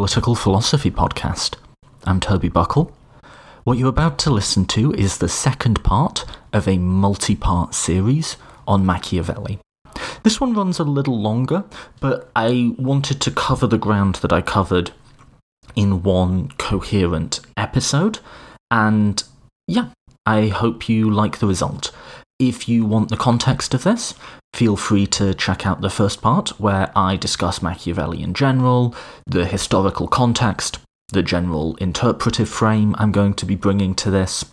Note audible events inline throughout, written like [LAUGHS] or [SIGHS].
Political Philosophy Podcast. I'm Toby Buckle. What you're about to listen to is the second part of a multi part series on Machiavelli. This one runs a little longer, but I wanted to cover the ground that I covered in one coherent episode, and yeah, I hope you like the result. If you want the context of this, feel free to check out the first part where I discuss Machiavelli in general, the historical context, the general interpretive frame I'm going to be bringing to this,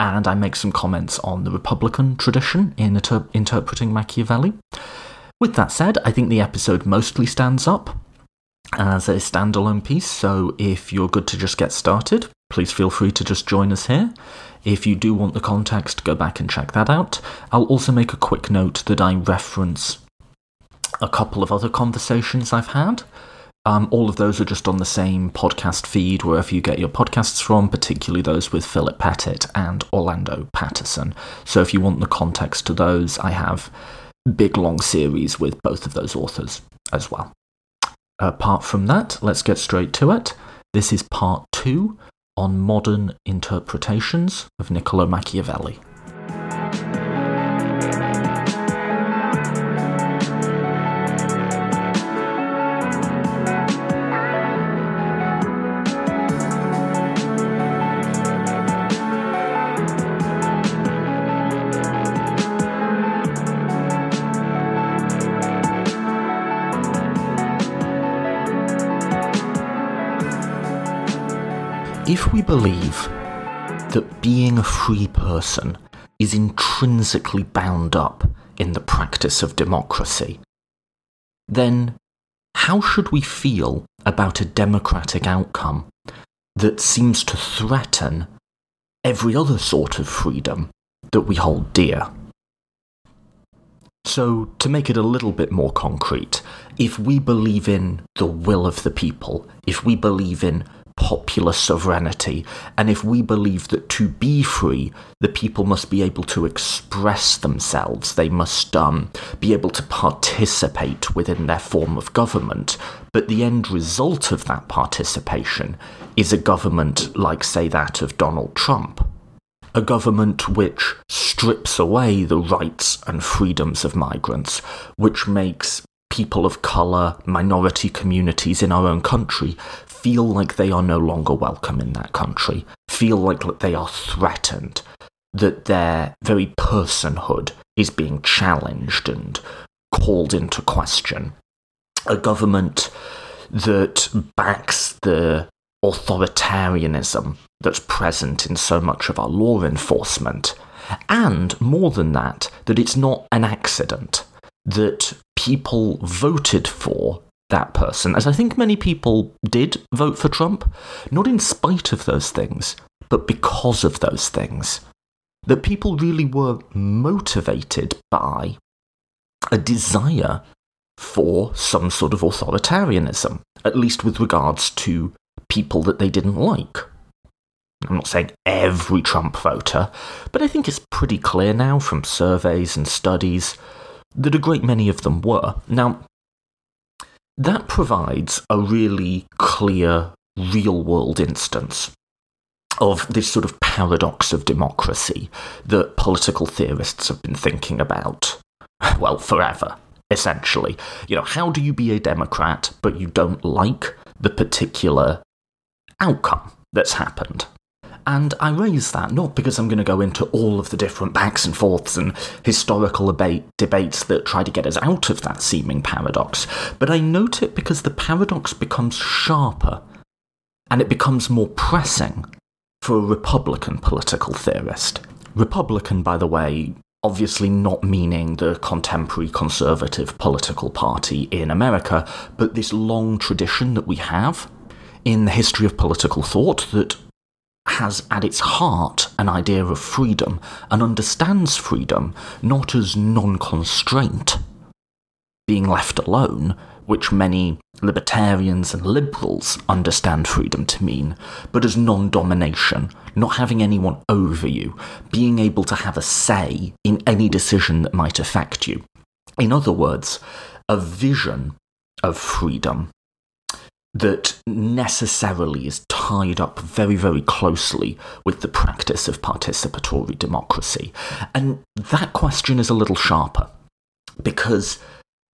and I make some comments on the Republican tradition in inter- interpreting Machiavelli. With that said, I think the episode mostly stands up as a standalone piece, so if you're good to just get started, please feel free to just join us here. If you do want the context, go back and check that out. I'll also make a quick note that I reference a couple of other conversations I've had. Um, all of those are just on the same podcast feed wherever you get your podcasts from, particularly those with Philip Pettit and Orlando Patterson. So if you want the context to those, I have big long series with both of those authors as well. Apart from that, let's get straight to it. This is part two on modern interpretations of Niccolo Machiavelli. If we believe that being a free person is intrinsically bound up in the practice of democracy, then how should we feel about a democratic outcome that seems to threaten every other sort of freedom that we hold dear? So, to make it a little bit more concrete, if we believe in the will of the people, if we believe in popular sovereignty. And if we believe that to be free, the people must be able to express themselves, they must um, be able to participate within their form of government, but the end result of that participation is a government like, say, that of Donald Trump. A government which strips away the rights and freedoms of migrants, which makes people of colour, minority communities in our own country feel like they are no longer welcome in that country, feel like they are threatened, that their very personhood is being challenged and called into question. A government that backs the authoritarianism that's present in so much of our law enforcement. And more than that, that it's not an accident that people voted for that person, as I think many people did vote for Trump, not in spite of those things, but because of those things. That people really were motivated by a desire for some sort of authoritarianism, at least with regards to people that they didn't like. I'm not saying every Trump voter, but I think it's pretty clear now from surveys and studies that a great many of them were. Now, that provides a really clear real world instance of this sort of paradox of democracy that political theorists have been thinking about, well, forever, essentially. You know, how do you be a Democrat but you don't like the particular outcome that's happened? And I raise that not because I'm going to go into all of the different backs and forths and historical debate, debates that try to get us out of that seeming paradox, but I note it because the paradox becomes sharper and it becomes more pressing for a Republican political theorist. Republican, by the way, obviously not meaning the contemporary conservative political party in America, but this long tradition that we have in the history of political thought that has at its heart an idea of freedom and understands freedom not as non constraint, being left alone, which many libertarians and liberals understand freedom to mean, but as non domination, not having anyone over you, being able to have a say in any decision that might affect you. In other words, a vision of freedom that necessarily is tied up very, very closely with the practice of participatory democracy. And that question is a little sharper because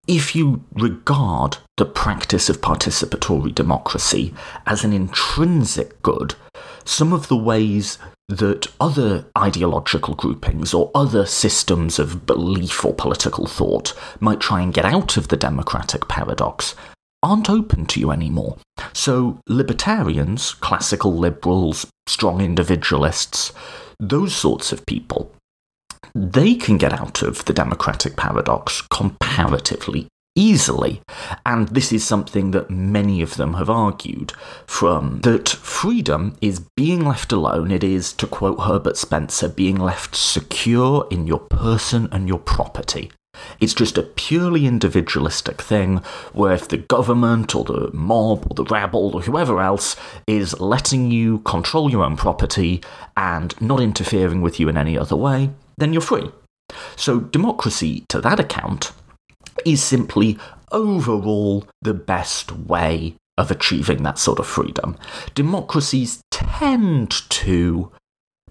if you regard the practice of participatory democracy as an intrinsic good, some of the ways that other ideological groupings or other systems of belief or political thought might try and get out of the democratic paradox aren't open to you anymore. So, libertarians, classical liberals, strong individualists, those sorts of people, they can get out of the democratic paradox comparatively easily. And this is something that many of them have argued from that freedom is being left alone. It is, to quote Herbert Spencer, being left secure in your person and your property. It's just a purely individualistic thing where if the government or the mob or the rabble or whoever else is letting you control your own property and not interfering with you in any other way, then you're free. So, democracy, to that account, is simply overall the best way of achieving that sort of freedom. Democracies tend to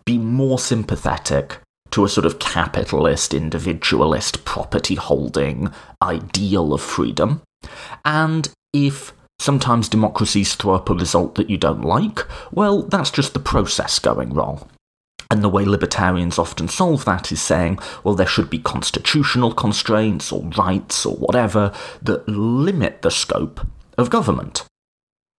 be more sympathetic to a sort of capitalist, individualist, property holding ideal of freedom. And if sometimes democracies throw up a result that you don't like, well, that's just the process going wrong. And the way libertarians often solve that is saying, well, there should be constitutional constraints or rights or whatever that limit the scope of government.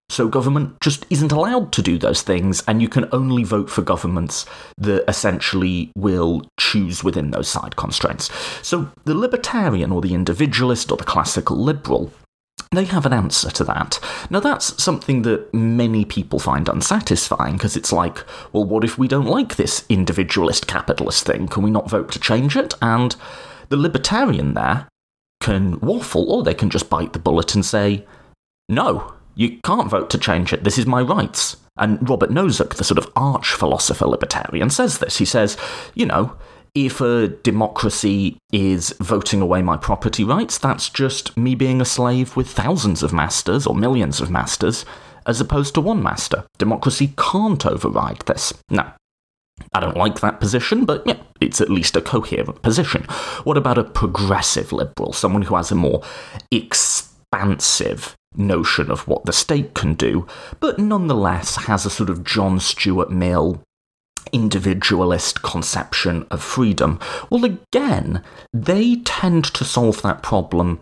So government just isn't allowed to do those things, and you can only vote for governments that essentially will choose within those side constraints. So the libertarian or the individualist or the classical liberal they have an answer to that. Now, that's something that many people find unsatisfying because it's like, well, what if we don't like this individualist capitalist thing? Can we not vote to change it? And the libertarian there can waffle, or they can just bite the bullet and say, no, you can't vote to change it. This is my rights. And Robert Nozick, the sort of arch philosopher libertarian, says this. He says, you know, if a democracy is voting away my property rights, that's just me being a slave with thousands of masters or millions of masters, as opposed to one master. Democracy can't override this. Now, I don't like that position, but yeah, it's at least a coherent position. What about a progressive liberal, someone who has a more expansive notion of what the state can do, but nonetheless has a sort of John Stuart Mill individualist conception of freedom. Well, again, they tend to solve that problem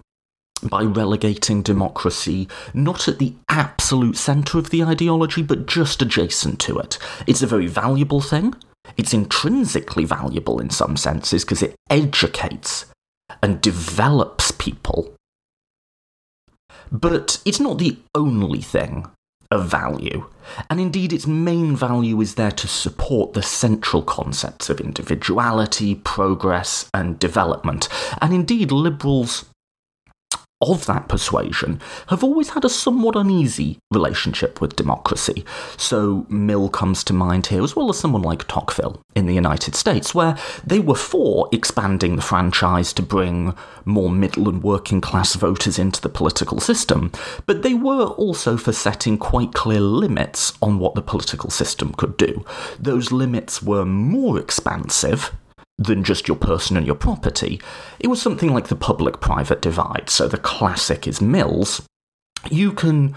by relegating democracy not at the absolute centre of the ideology, but just adjacent to it. It's a very valuable thing. It's intrinsically valuable in some senses because it educates and develops people. But it's not the only thing of value. And indeed, its main value is there to support the central concepts of individuality, progress, and development. And indeed, liberals of that persuasion have always had a somewhat uneasy relationship with democracy. So Mill comes to mind here, as well as someone like Tocqueville in the United States, where they were for expanding the franchise to bring more middle and working class voters into the political system, but they were also for setting quite clear limits on what the political system could do. Those limits were more expansive than just your person and your property. It was something like the public private divide. So the classic is Mills. You can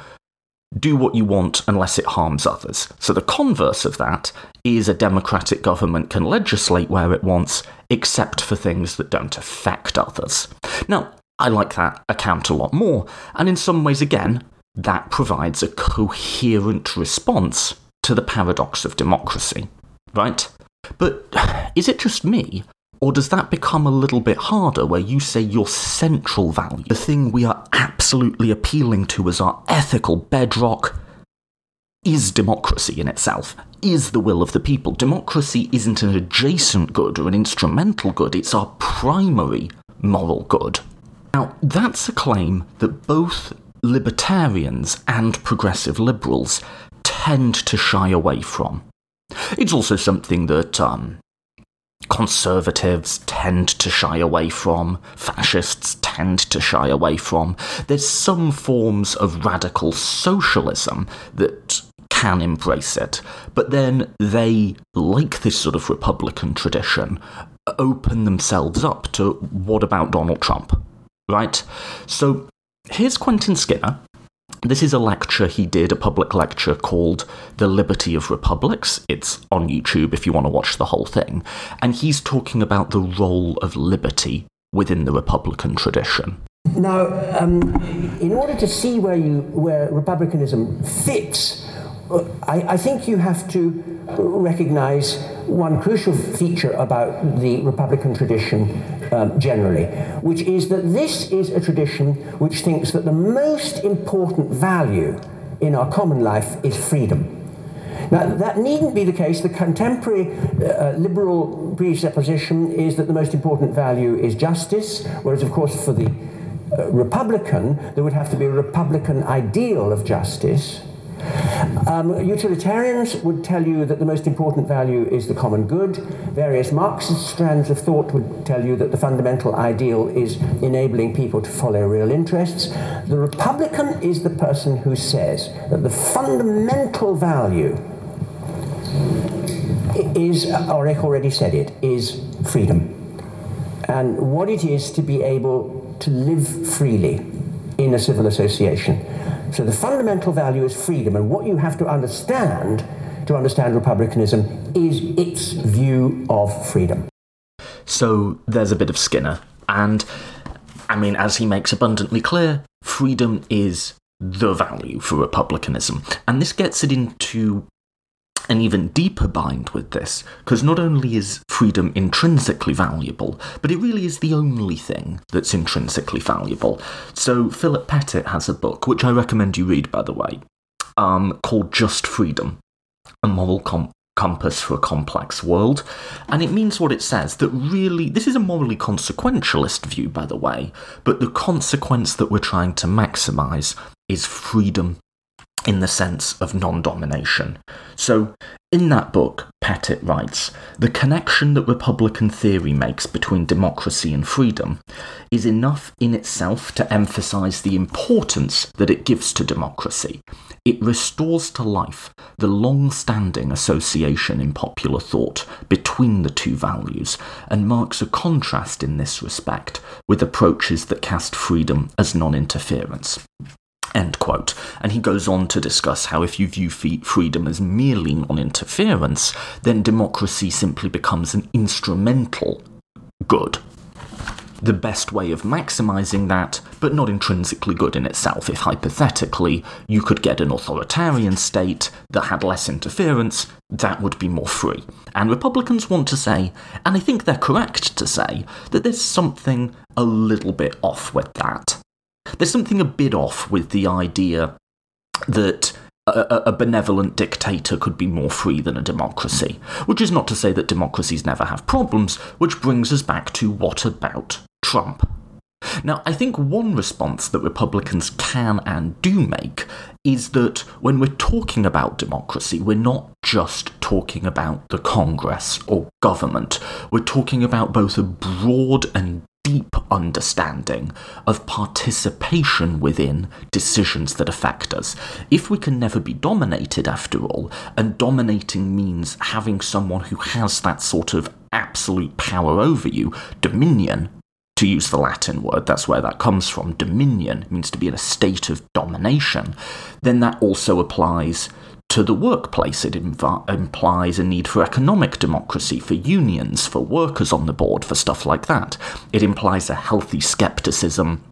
do what you want unless it harms others. So the converse of that is a democratic government can legislate where it wants, except for things that don't affect others. Now, I like that account a lot more, and in some ways, again, that provides a coherent response to the paradox of democracy, right? But is it just me? Or does that become a little bit harder where you say your central value, the thing we are absolutely appealing to as our ethical bedrock, is democracy in itself, is the will of the people? Democracy isn't an adjacent good or an instrumental good, it's our primary moral good. Now, that's a claim that both libertarians and progressive liberals tend to shy away from. It's also something that um, conservatives tend to shy away from, fascists tend to shy away from. There's some forms of radical socialism that can embrace it, but then they, like this sort of Republican tradition, open themselves up to what about Donald Trump, right? So here's Quentin Skinner. This is a lecture he did, a public lecture called The Liberty of Republics. It's on YouTube if you want to watch the whole thing. And he's talking about the role of liberty within the Republican tradition. Now, um, in order to see where, you, where republicanism fits I, I, think you have to recognize one crucial feature about the Republican tradition um, generally, which is that this is a tradition which thinks that the most important value in our common life is freedom. Now, that needn't be the case. The contemporary uh, liberal presupposition is that the most important value is justice, whereas, of course, for the uh, Republican, there would have to be a Republican ideal of justice um, utilitarians would tell you that the most important value is the common good. Various Marxist strands of thought would tell you that the fundamental ideal is enabling people to follow real interests. The Republican is the person who says that the fundamental value is, Ulrich already said it, is freedom. And what it is to be able to live freely in a civil association. So the fundamental value is freedom, and what you have to understand to understand republicanism is its view of freedom. So there's a bit of Skinner, and I mean, as he makes abundantly clear, freedom is the value for republicanism, and this gets it into an even deeper bind with this, because not only is freedom intrinsically valuable, but it really is the only thing that's intrinsically valuable. So, Philip Pettit has a book, which I recommend you read, by the way, um, called Just Freedom A Moral Com- Compass for a Complex World. And it means what it says that really, this is a morally consequentialist view, by the way, but the consequence that we're trying to maximize is freedom in the sense of non domination. So, in that book, Pettit writes The connection that Republican theory makes between democracy and freedom is enough in itself to emphasize the importance that it gives to democracy. It restores to life the long standing association in popular thought between the two values and marks a contrast in this respect with approaches that cast freedom as non interference. End quote. And he goes on to discuss how if you view freedom as merely non interference, then democracy simply becomes an instrumental good. The best way of maximizing that, but not intrinsically good in itself, if hypothetically you could get an authoritarian state that had less interference, that would be more free. And Republicans want to say, and I think they're correct to say, that there's something a little bit off with that. There's something a bit off with the idea that a, a, benevolent dictator could be more free than a democracy. Which is not to say that democracies never have problems, which brings us back to what about Trump? Now, I think one response that Republicans can and do make is that when we're talking about democracy, we're not just talking about the Congress or government. We're talking about both a broad and deep understanding of participation within decisions that affect us. If we can never be dominated, after all, and dominating means having someone who has that sort of absolute power over you, dominion, to use the Latin word, that's where that comes from, dominion means to be in a state of domination, then that also applies to the workplace. It inv- implies a need for economic democracy, for unions, for workers on the board, for stuff like that. It implies a healthy skepticism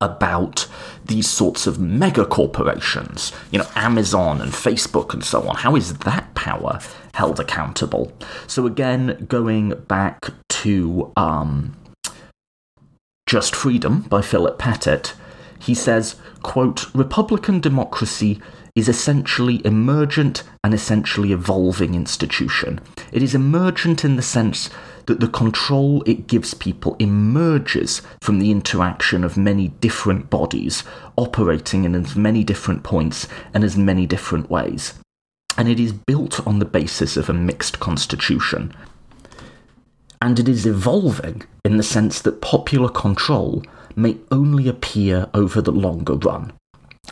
about these sorts of mega corporations, you know, Amazon and Facebook and so on. How is that power held accountable? So, again, going back to um, Just Freedom by Philip Pettit, he says, quote, Republican democracy is essentially emergent and essentially evolving institution. It is emergent in the sense that the control it gives people emerges from the interaction of many different bodies operating in as many different points and as many different ways. And it is built on the basis of a mixed constitution. And it is evolving in the sense that popular control may only appear over the longer run,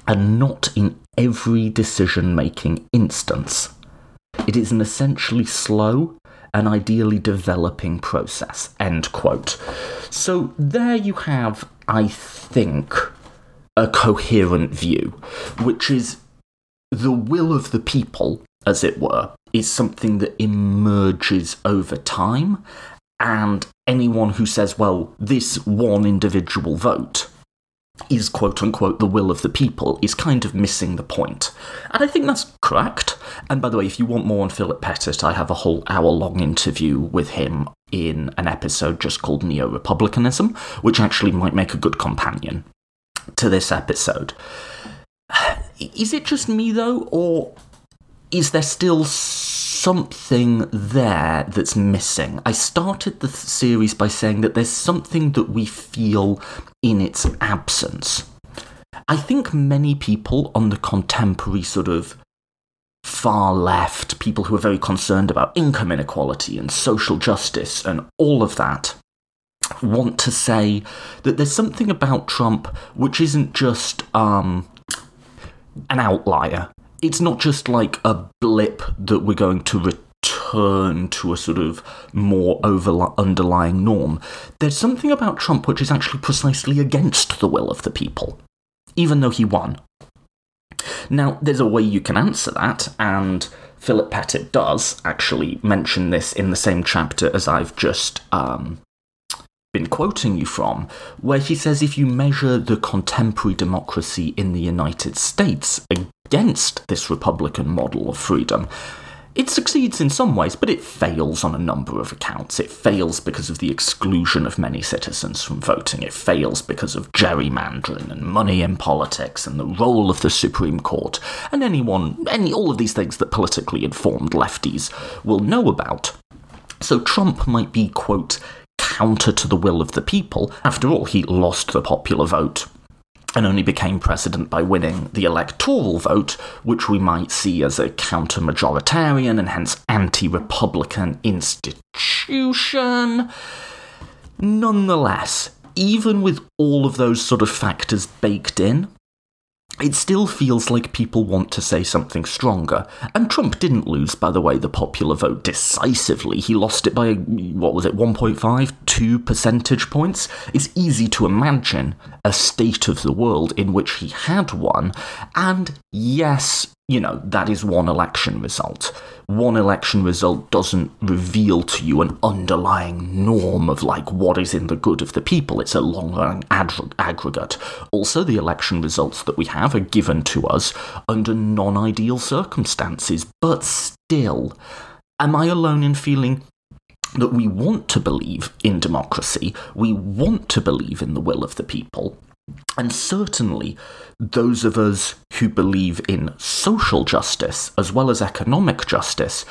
and not in every decision making instance. It is an essentially slow and ideally developing process. End quote. So there you have, I think, a coherent view, which is the will of the people, as it were, is something that emerges over time. And anyone who says, well, this one individual vote is quote unquote the will of the people is kind of missing the point. And I think that's correct. And by the way, if you want more on Philip Pettit, I have a whole hour long interview with him in an episode just called Neo Republicanism, which actually might make a good companion to this episode. [SIGHS] Is it just me though, or is there still something there that's missing? I started the series by saying that there's something that we feel in its absence. I think many people on the contemporary sort of far left, people who are very concerned about income inequality and social justice and all of that, want to say that there's something about Trump which isn't just um, an outlier. It's not just like a blip that we're going to return to a sort of more over- underlying norm. There's something about Trump which is actually precisely against the will of the people, even though he won. Now, there's a way you can answer that, and Philip Pettit does actually mention this in the same chapter as I've just um, been quoting you from, where he says if you measure the contemporary democracy in the United States against this Republican model of freedom, it succeeds in some ways, but it fails on a number of accounts. It fails because of the exclusion of many citizens from voting. It fails because of gerrymandering and money in politics and the role of the Supreme Court and anyone, any, all of these things that politically informed lefties will know about. So Trump might be, quote, counter to the will of the people. After all, he lost the popular vote and only became president by winning the electoral vote, which we might see as a counter majoritarian and hence anti Republican institution. Nonetheless, even with all of those sort of factors baked in, it still feels like people want to say something stronger. And Trump didn't lose, by the way, the popular vote decisively. He lost it by, what was it, 1.5, 2 percentage points? It's easy to imagine a state of the world in which he had won. And yes, you know, that is one election result. One election result doesn't reveal to you an underlying norm of like what is in the good of the people. It's a long run aggregate. Also, the election results that we have are given to us under non ideal circumstances, but still, am I alone in feeling that we want to believe in democracy? We want to believe in the will of the people. And certainly, those of us who believe in social justice as well as economic justice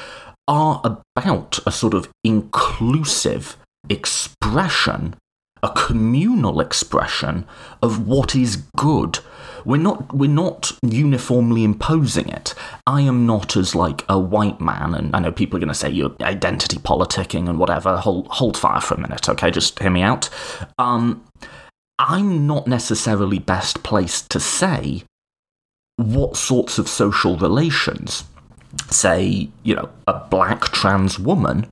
are about a sort of inclusive expression, a communal expression of what is good. We're not we're not uniformly imposing it. I am not as like a white man, and I know people are going to say you're identity politicking and whatever. Hold hold fire for a minute, okay? Just hear me out. Um, I'm not necessarily best placed to say what sorts of social relations, say, you know, a black trans woman,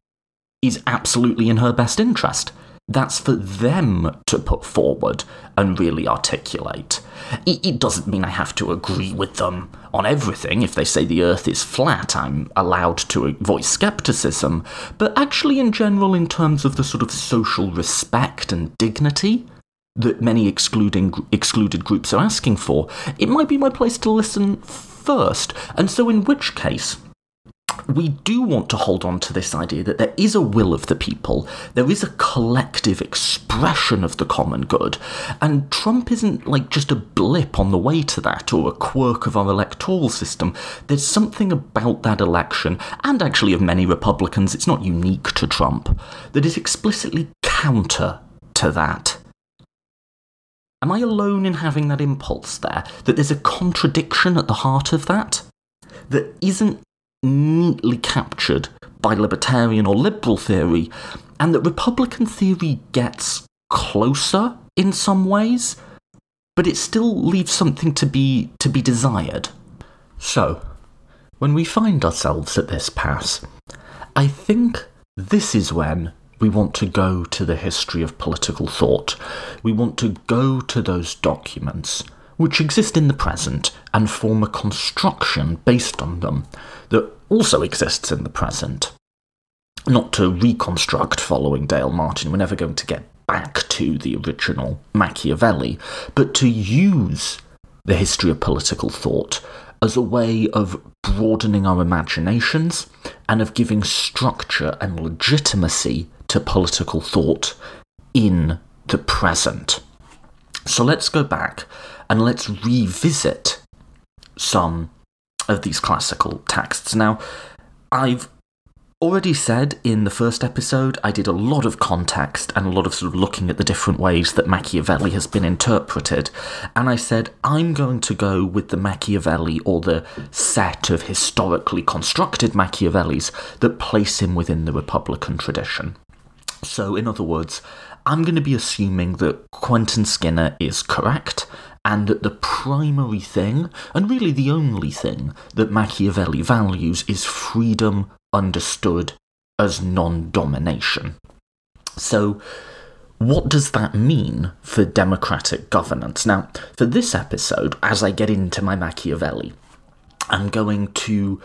is absolutely in her best interest. That's for them to put forward and really articulate. It, it, doesn't mean I have to agree with them on everything. If they say the earth is flat, I'm allowed to voice skepticism. But actually, in general, in terms of the sort of social respect and dignity that many excluding excluded groups are asking for, it might be my place to listen first. And so, in which case, we do want to hold on to this idea that there is a will of the people, there is a collective expression of the common good, and Trump isn't like just a blip on the way to that or a quirk of our electoral system. There's something about that election, and actually of many Republicans, it's not unique to Trump, that is explicitly counter to that. Am I alone in having that impulse there? That there's a contradiction at the heart of that that isn't neatly captured by libertarian or liberal theory, and that Republican theory gets closer in some ways, but it still leaves something to be to be desired. So, when we find ourselves at this pass, I think this is when we want to go to the history of political thought. We want to go to those documents which exist in the present and form a construction based on them that also exists in the present. Not to reconstruct following Dale Martin, we're never going to get back to the original Machiavelli, but to use the history of political thought as a way of broadening our imaginations and of giving structure and legitimacy to political thought in the present. So let's go back and let's revisit some of these classical texts. Now, I've already said in the first episode, I did a lot of context and a lot of sort of looking at the different ways that Machiavelli has been interpreted. And I said, I'm going to go with the Machiavelli or the set of historically constructed Machiavellis that place him within the Republican tradition. So, in other words, I'm going to be assuming that Quentin Skinner is correct and that the primary thing, and really the only thing, that Machiavelli values is freedom understood as non domination. So, what does that mean for democratic governance? Now, for this episode, as I get into my Machiavelli, I'm going to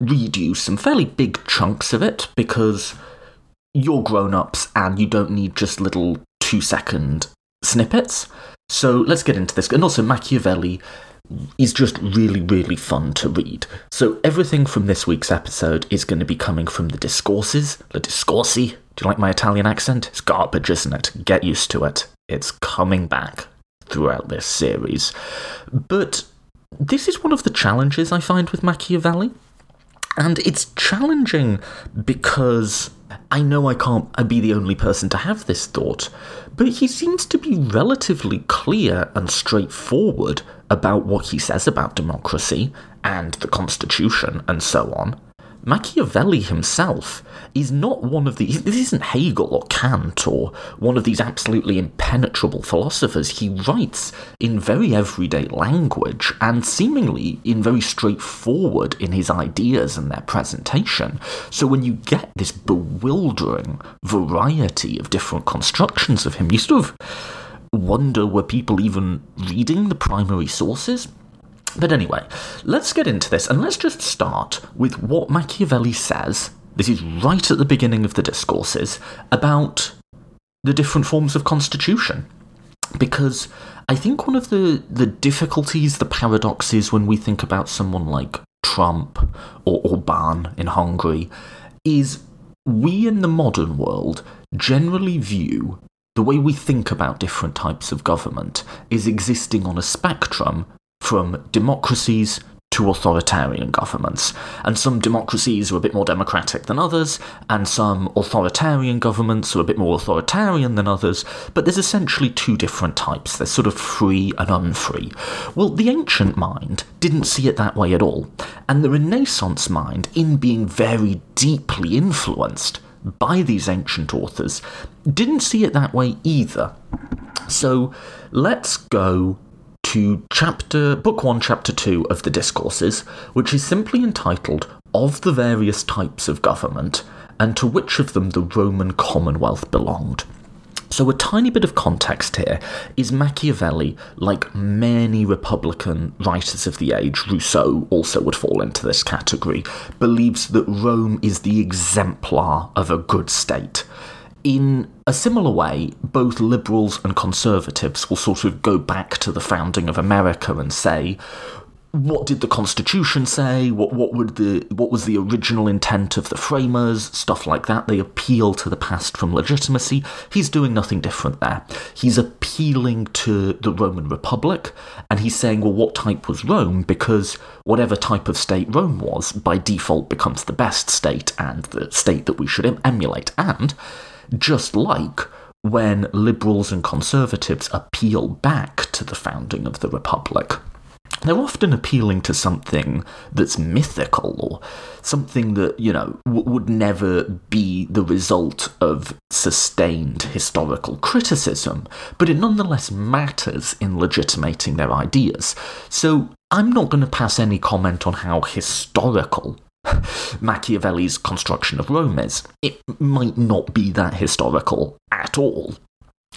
read you some fairly big chunks of it because you're grown ups and you don't need just little two second snippets. So let's get into this. And also, Machiavelli is just really, really fun to read. So everything from this week's episode is going to be coming from the discourses, the discorsi. Do you like my Italian accent? It's garbage, isn't it? Get used to it. It's coming back throughout this series. But this is one of the challenges I find with Machiavelli. And it's challenging because I know I can't uh, be the only person to have this thought, but he seems to be relatively clear and straightforward about what he says about democracy and the Constitution and so on. Machiavelli himself is not one of these. This isn't Hegel or Kant or one of these absolutely impenetrable philosophers. He writes in very everyday language and seemingly in very straightforward in his ideas and their presentation. So when you get this bewildering variety of different constructions of him, you sort of wonder were people even reading the primary sources? But anyway, let's get into this and let's just start with what Machiavelli says. This is right at the beginning of the discourses about the different forms of constitution. Because I think one of the, the difficulties, the paradoxes when we think about someone like Trump or Orban in Hungary is we in the modern world generally view the way we think about different types of government is existing on a spectrum from democracies to authoritarian governments. And some democracies are a bit more democratic than others, and some authoritarian governments are a bit more authoritarian than others, but there's essentially two different types. There's sort of free and unfree. Well, the ancient mind didn't see it that way at all, and the Renaissance mind, in being very deeply influenced by these ancient authors, didn't see it that way either. So let's go to chapter book 1 chapter 2 of the discourses which is simply entitled of the various types of government and to which of them the roman commonwealth belonged. So, a tiny bit of context here is Machiavelli, like many Republican writers of the age, Rousseau also would fall into this category, believes that Rome is the exemplar of a good state in a similar way, both liberals and conservatives will sort of go back to the founding of America and say, what did the Constitution say? What what would the what was the original intent of the framers? Stuff like that. They appeal to the past from legitimacy. He's doing nothing different there. He's appealing to the Roman Republic, and he's saying, well, what type was Rome? Because whatever type of state Rome was, by default becomes the best state and the state that we should emulate. And just like when liberals and conservatives appeal back to the founding of the Republic. they're often appealing to something that's mythical or something that, you know, w- would never be the result of sustained historical criticism, but it nonetheless matters in legitimating their ideas. So I'm not going to pass any comment on how historical [SIGHS] Machiavelli's construction of Rome is. It might not be that historical at all,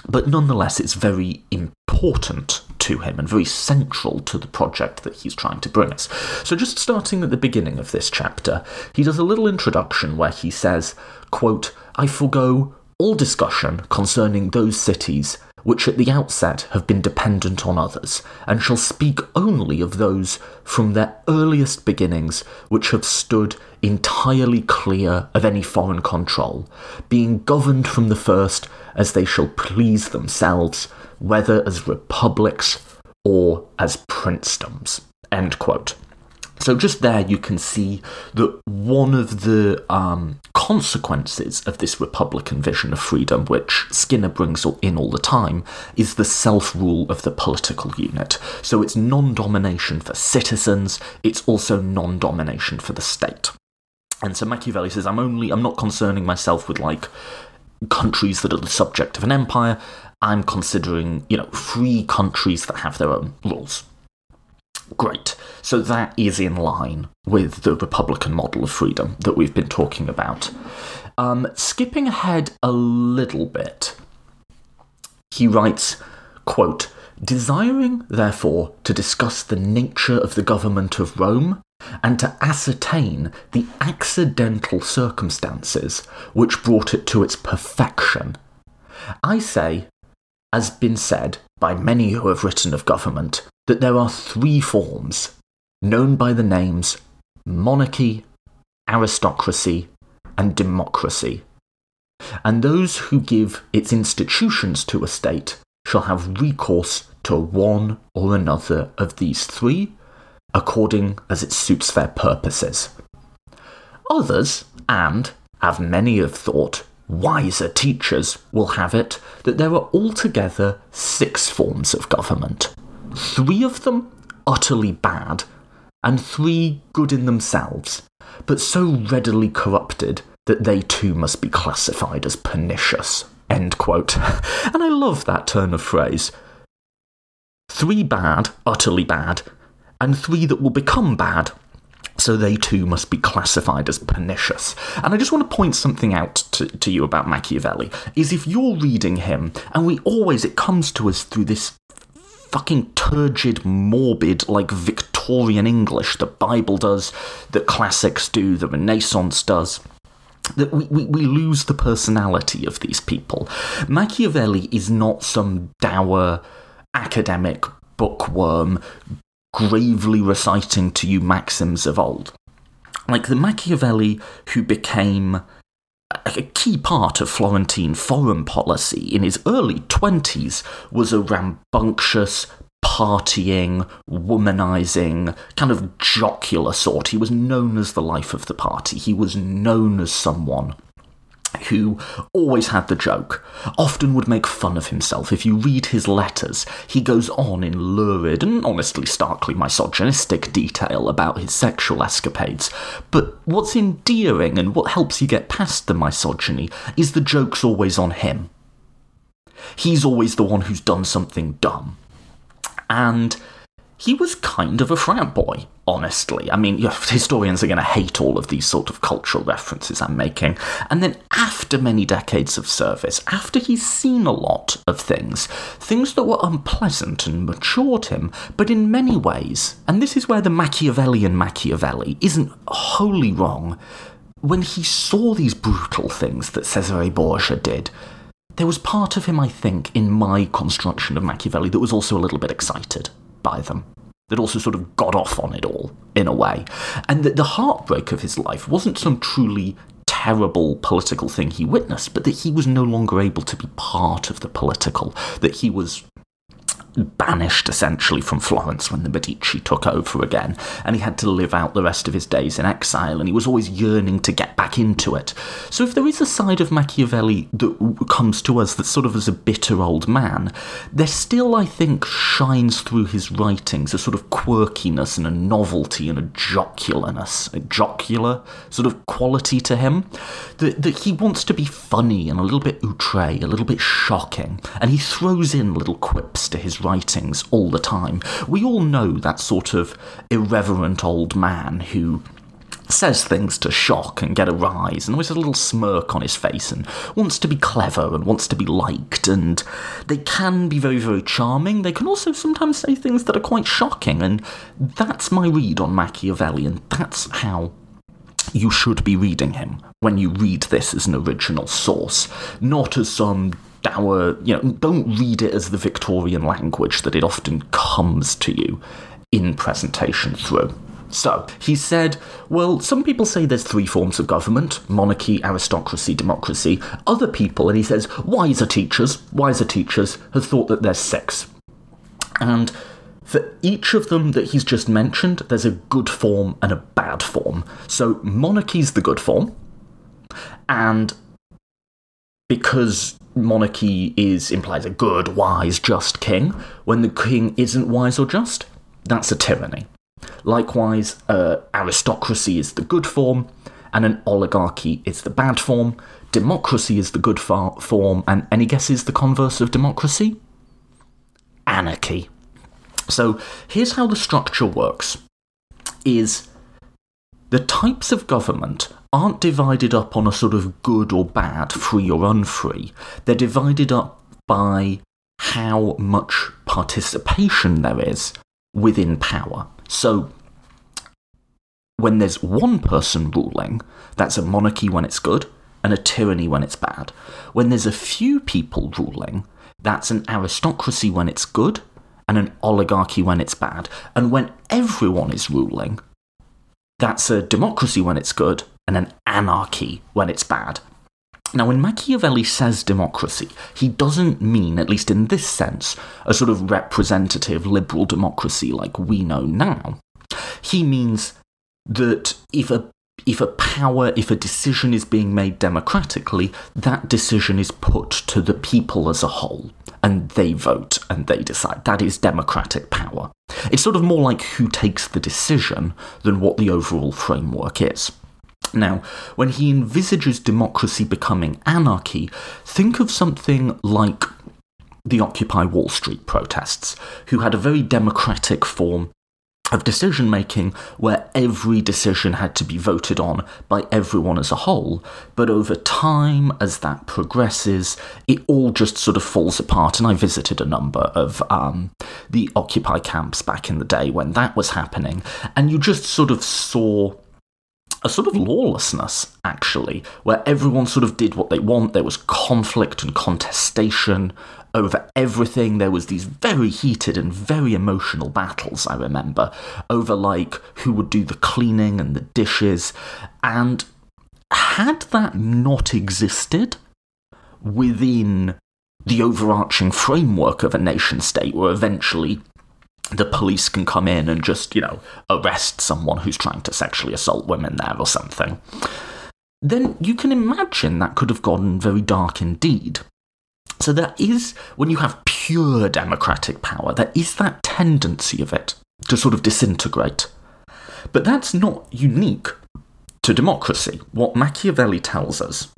but nonetheless, it's very important to him and very central to the project that he's trying to bring us. So, just starting at the beginning of this chapter, he does a little introduction where he says, quote, I forego all discussion concerning those cities which at the outset have been dependent on others, and shall speak only of those from their earliest beginnings which have stood entirely clear of any foreign control, being governed from the first as they shall please themselves, whether as republics or as princedoms. End quote. So just there, you can see that one of the um, consequences of this Republican vision of freedom, which Skinner brings in all the time, is the self-rule of the political unit. So it's non-domination for citizens. It's also non-domination for the state. And so Machiavelli says, "I'm only, I'm not concerning myself with like countries that are the subject of an empire. I'm considering, you know, free countries that have their own rules." Great. So that is in line with the Republican model of freedom that we've been talking about. Um, skipping ahead a little bit, he writes, quote, Desiring, therefore, to discuss the nature of the government of Rome and to ascertain the accidental circumstances which brought it to its perfection, I say, as has been said by many who have written of government, that there are three forms known by the names monarchy, aristocracy, and democracy. And those who give its institutions to a state shall have recourse to one or another of these three, according as it suits their purposes. Others, and, as many have thought, wiser teachers will have it that there are altogether six forms of government three of them utterly bad, and three good in themselves, but so readily corrupted that they too must be classified as pernicious. End quote. [LAUGHS] and I love that turn of phrase. Three bad, utterly bad, and three that will become bad, so they too must be classified as pernicious. And I just want to point something out to, to you about Machiavelli, is if you're reading him, and we always, it comes to us through this fucking turgid, morbid, like Victorian English the Bible does, that classics do, the Renaissance does that we, we, we, lose the personality of these people. Machiavelli is not some dour academic bookworm gravely reciting to you maxims of old. Like the Machiavelli who became a key part of Florentine foreign policy in his early 20s was a rambunctious, partying, womanizing, kind of jocular sort. He was known as the life of the party. He was known as someone who always had the joke, often would make fun of himself. If you read his letters, he goes on in lurid and honestly starkly misogynistic detail about his sexual escapades. But what's endearing and what helps you get past the misogyny is the joke's always on him. He's always the one who's done something dumb. And he was kind of a frat boy, honestly. I mean, historians are going to hate all of these sort of cultural references I'm making. And then, after many decades of service, after he's seen a lot of things, things that were unpleasant and matured him, but in many ways, and this is where the Machiavellian Machiavelli isn't wholly wrong, when he saw these brutal things that Cesare Borgia did, there was part of him, I think, in my construction of Machiavelli that was also a little bit excited by them that also sort of got off on it all in a way. And that the heartbreak of his life wasn't some truly terrible political thing he witnessed, but that he was no longer able to be part of the political, that he was banished essentially from Florence when the Medici took over again, and he had to live out the rest of his days in exile, and he was always yearning to get back into it. So, if there is a side of Machiavelli that comes to us that sort of as a bitter old man, there still, I think, shines through his writings a sort of quirkiness and a novelty and a jocularness, a jocular sort of quality to him, that, that he wants to be funny and a little bit outre, a little bit shocking, and he throws in little quips to his writings all the time. We all know that sort of irreverent old man who says things to shock and get a rise and always has a little smirk on his face and wants to be clever and wants to be liked. And they can be very very charming. They can also sometimes say things that are quite shocking. And that's my read on machiavelli. And that's how you should be reading him when you read this as an original source not as some dour, you know, don't read it as the Victorian language that it often comes to you in presentation through. So, he said, well, some people say there's three forms of government monarchy, aristocracy, democracy. Other people, and he says, wiser teachers, wiser teachers, have thought that there's six. And for each of them that he's just mentioned, there's a good form and a bad form. So, monarchy's the good form, and because monarchy is implies a good, wise, just king, when the king isn't wise or just, that's a tyranny. Likewise, uh, aristocracy is the good form, and an oligarchy is the bad form. Democracy is the good far- form, and any guesses the converse of democracy? Anarchy. So here's how the structure works: is the types of government aren't divided up on a sort of good or bad, free or unfree. They're divided up by how much participation there is within power. So, when there's one person ruling, that's a monarchy when it's good and a tyranny when it's bad. When there's a few people ruling, that's an aristocracy when it's good and an oligarchy when it's bad. And when everyone is ruling, that's a democracy when it's good and an anarchy when it's bad. Now, when Machiavelli says democracy, he doesn't mean, at least in this sense, a sort of representative liberal democracy like we know now. He means that if a if a power, if a decision is being made democratically, that decision is put to the people as a whole, and they vote and they decide. That is democratic power. It's sort of more like who takes the decision than what the overall framework is. Now, when he envisages democracy becoming anarchy, think of something like the Occupy Wall Street protests, who had a very democratic form of decision making where every decision had to be voted on by everyone as a whole. But over time, as that progresses, it all just sort of falls apart. And I visited a number of um, the Occupy camps back in the day when that was happening, and you just sort of saw a sort of lawlessness, actually, where everyone sort of did what they want. There was conflict and contestation over everything. There was these very heated and very emotional battles, I remember, over like who would do the cleaning and the dishes. And had that not existed within the overarching framework of a nation state, where eventually the police can come in and just, you know, arrest someone who's trying to sexually assault women there or something, then you can imagine that could have gone very dark indeed. So there is, when you have pure democratic power, there is that tendency of it to sort of disintegrate. But that's not unique to democracy. What Machiavelli tells us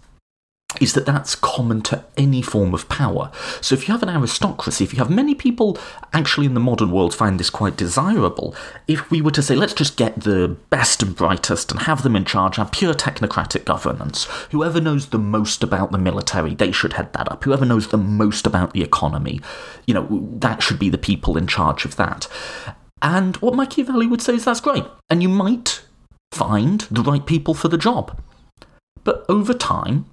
is that that's common to any form of power. So if you have an aristocracy, if you have many people actually in the modern world find this quite desirable, if we were to say, let's just get the best and brightest and have them in charge, have pure technocratic governance, whoever knows the most about the military, they should head that up. Whoever knows the most about the economy, you know, that should be the people in charge of that. And what Machiavelli would say is that's great. And you might find the right people for the job. But over time,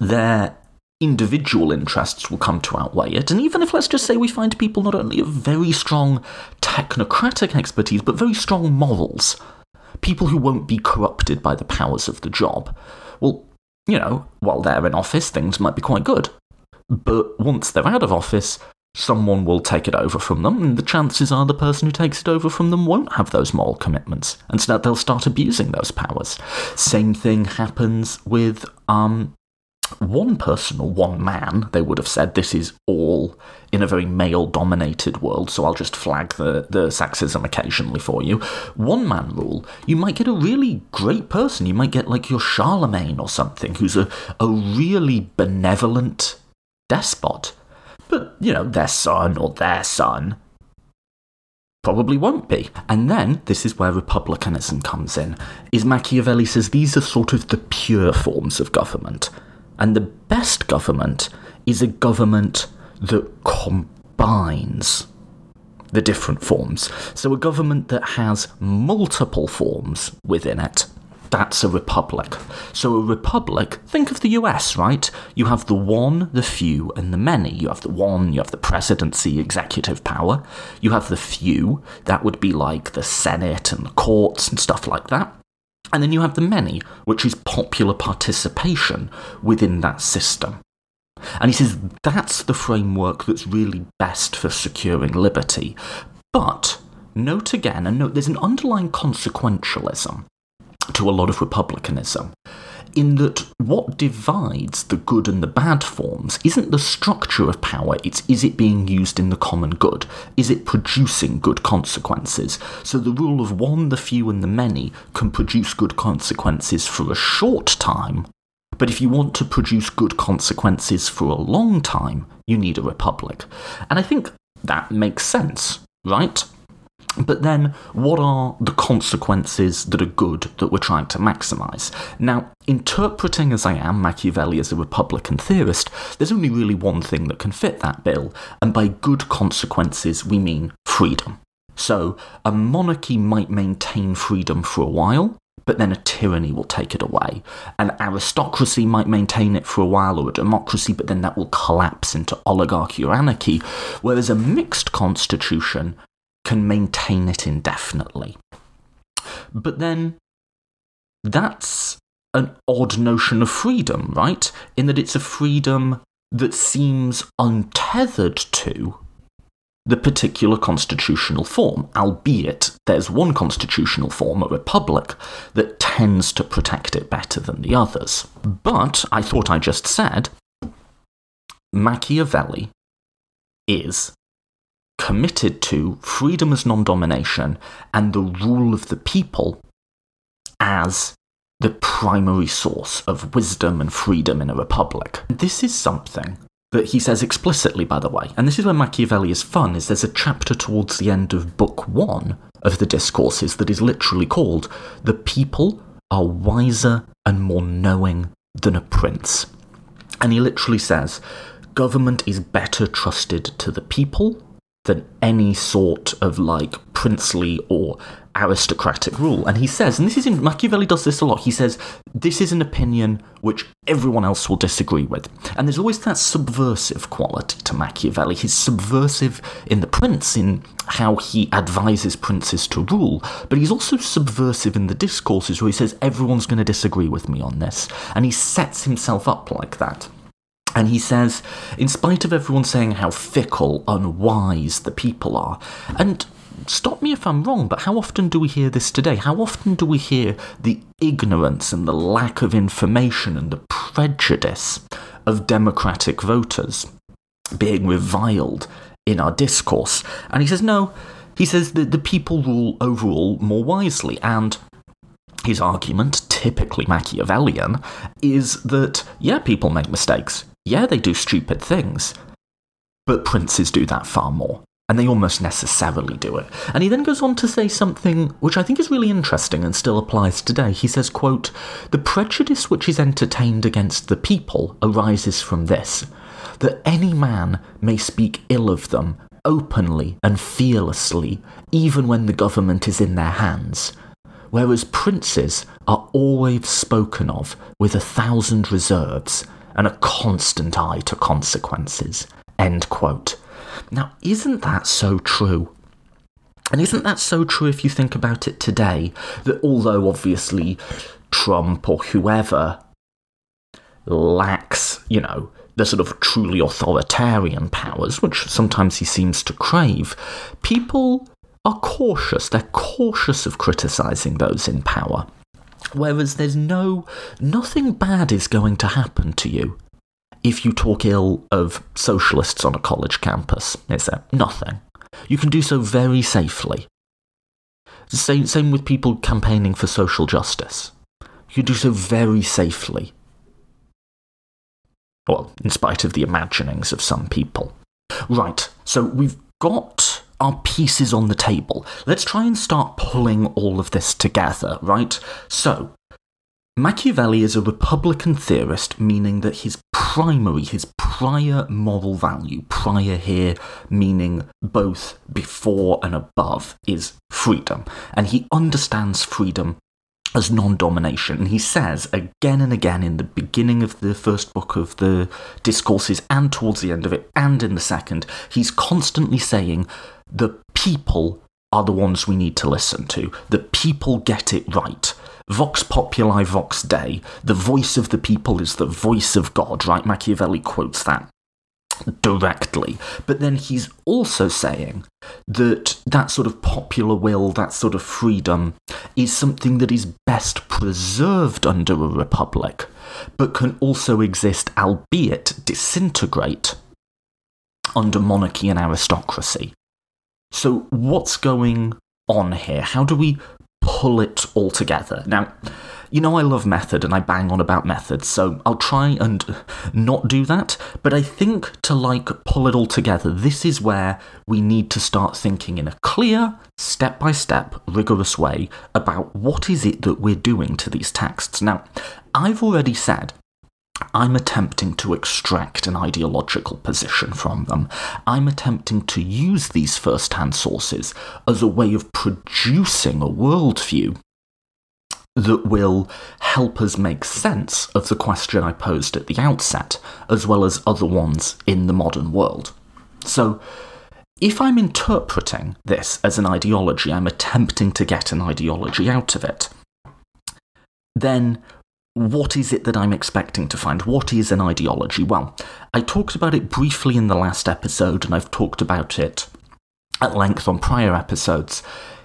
their individual interests will come to outweigh it. And even if, let's just say, we find people not only of very strong technocratic expertise, but very strong morals, people who won't be corrupted by the powers of the job, well, you know, while they're in office, things might be quite good. But once they're out of office, someone will take it over from them, and the chances are the person who takes it over from them won't have those moral commitments, and so they'll start abusing those powers. Same thing happens with um, one person or one man, they would have said this is all in a very male dominated world, so I'll just flag the, the sexism occasionally for you. One man rule, you might get a really great person. You might get like your Charlemagne or something, who's a, a really benevolent despot. But, you know, their son or their son probably won't be. And then this is where republicanism comes in. Is Machiavelli says these are sort of the pure forms of government. And the best government is a government that combines the different forms. So, a government that has multiple forms within it, that's a republic. So, a republic, think of the US, right? You have the one, the few, and the many. You have the one, you have the presidency, executive power. You have the few, that would be like the Senate and the courts and stuff like that. And then you have the many, which is popular participation within that system. And he says that's the framework that's really best for securing liberty. But note again, and note there's an underlying consequentialism to a lot of republicanism in that what divides the good and the bad forms isn't the structure of power, it's is it being used in the common good? Is it producing good consequences? So the rule of one, the few, and the many can produce good consequences for a short time, but if you want to produce good consequences for a long time, you need a republic. And I think that makes sense, right? But then, what are the consequences that are good that we're trying to maximise? Now, interpreting as I am Machiavelli as a Republican theorist, there's only really one thing that can fit that bill, and by good consequences, we mean freedom. So, a monarchy might maintain freedom for a while, but then a tyranny will take it away. An aristocracy might maintain it for a while, or a democracy, but then that will collapse into oligarchy or anarchy. Whereas a mixed constitution can maintain it indefinitely. But then that's an odd notion of freedom, right? In that it's a freedom that seems untethered to the particular constitutional form, albeit there's one constitutional form, a republic, that tends to protect it better than the others. But I thought I just said Machiavelli is committed to freedom as non domination and the rule of the people as the primary source of wisdom and freedom in a republic. This is something that he says explicitly, by the way, and this is where Machiavelli is fun, is there's a chapter towards the end of book one of the discourses that is literally called The People Are Wiser and More Knowing Than a Prince. And he literally says, Government is better trusted to the people than any sort of like princely or aristocratic rule. And he says, and this is in Machiavelli does this a lot, he says, this is an opinion which everyone else will disagree with. And there's always that subversive quality to Machiavelli. He's subversive in The Prince, in how he advises princes to rule, but he's also subversive in the discourses where he says, everyone's going to disagree with me on this. And he sets himself up like that. And he says, in spite of everyone saying how fickle, unwise the people are, and stop me if I'm wrong, but how often do we hear this today? How often do we hear the ignorance and the lack of information and the prejudice of democratic voters being reviled in our discourse? And he says, no, he says that the people rule overall more wisely, and his argument, typically Machiavellian, is that, yeah, people make mistakes. Yeah, they do stupid things. But princes do that far more. And they almost necessarily do it. And he then goes on to say something which I think is really interesting and still applies today. He says, quote, The prejudice which is entertained against the people arises from this, that any man may speak ill of them openly and fearlessly, even when the government is in their hands, whereas princes are always spoken of with a thousand reserves and a constant eye to consequences. End quote. Now, isn't that so true? And isn't that so true if you think about it today? That although obviously Trump or whoever lacks, you know, the sort of truly authoritarian powers, which sometimes he seems to crave, people are cautious. They're cautious of criticizing those in power. Whereas there's no, nothing bad is going to happen to you if you talk ill of socialists on a college campus, is there? Nothing. You can do so very safely. Same, same with people campaigning for social justice. You do so very safely. Well, in spite of the imaginings of some people. Right, so we've got our pieces on the table. Let's try and start pulling all of this together, right? So, Machiavelli is a Republican theorist, meaning that his primary, his prior moral value, prior here meaning both before and above, is freedom. And he understands freedom as non domination. And he says again and again in the beginning of the first book of the discourses and towards the end of it and in the second, he's constantly saying the people are the ones we need to listen to. The people get it right. Vox populi, vox dei. The voice of the people is the voice of God, right? Machiavelli quotes that directly. But then he's also saying that that sort of popular will, that sort of freedom, is something that is best preserved under a republic, but can also exist, albeit disintegrate, under monarchy and aristocracy. So, what's going on here? How do we pull it all together? Now, you know, I love method and I bang on about method, so I'll try and not do that. But I think to like pull it all together, this is where we need to start thinking in a clear, step by step, rigorous way about what is it that we're doing to these texts. Now, I've already said I'm attempting to extract an ideological position from them. I'm attempting to use these first hand sources as a way of producing a worldview that will help us make sense of the question I posed at the outset, as well as other ones in the modern world. So, if I'm interpreting this as an ideology, I'm attempting to get an ideology out of it, then what is it that I'm expecting to find? What is an ideology? Well, I talked about it briefly in the last episode, and I've talked about it at length on prior episodes.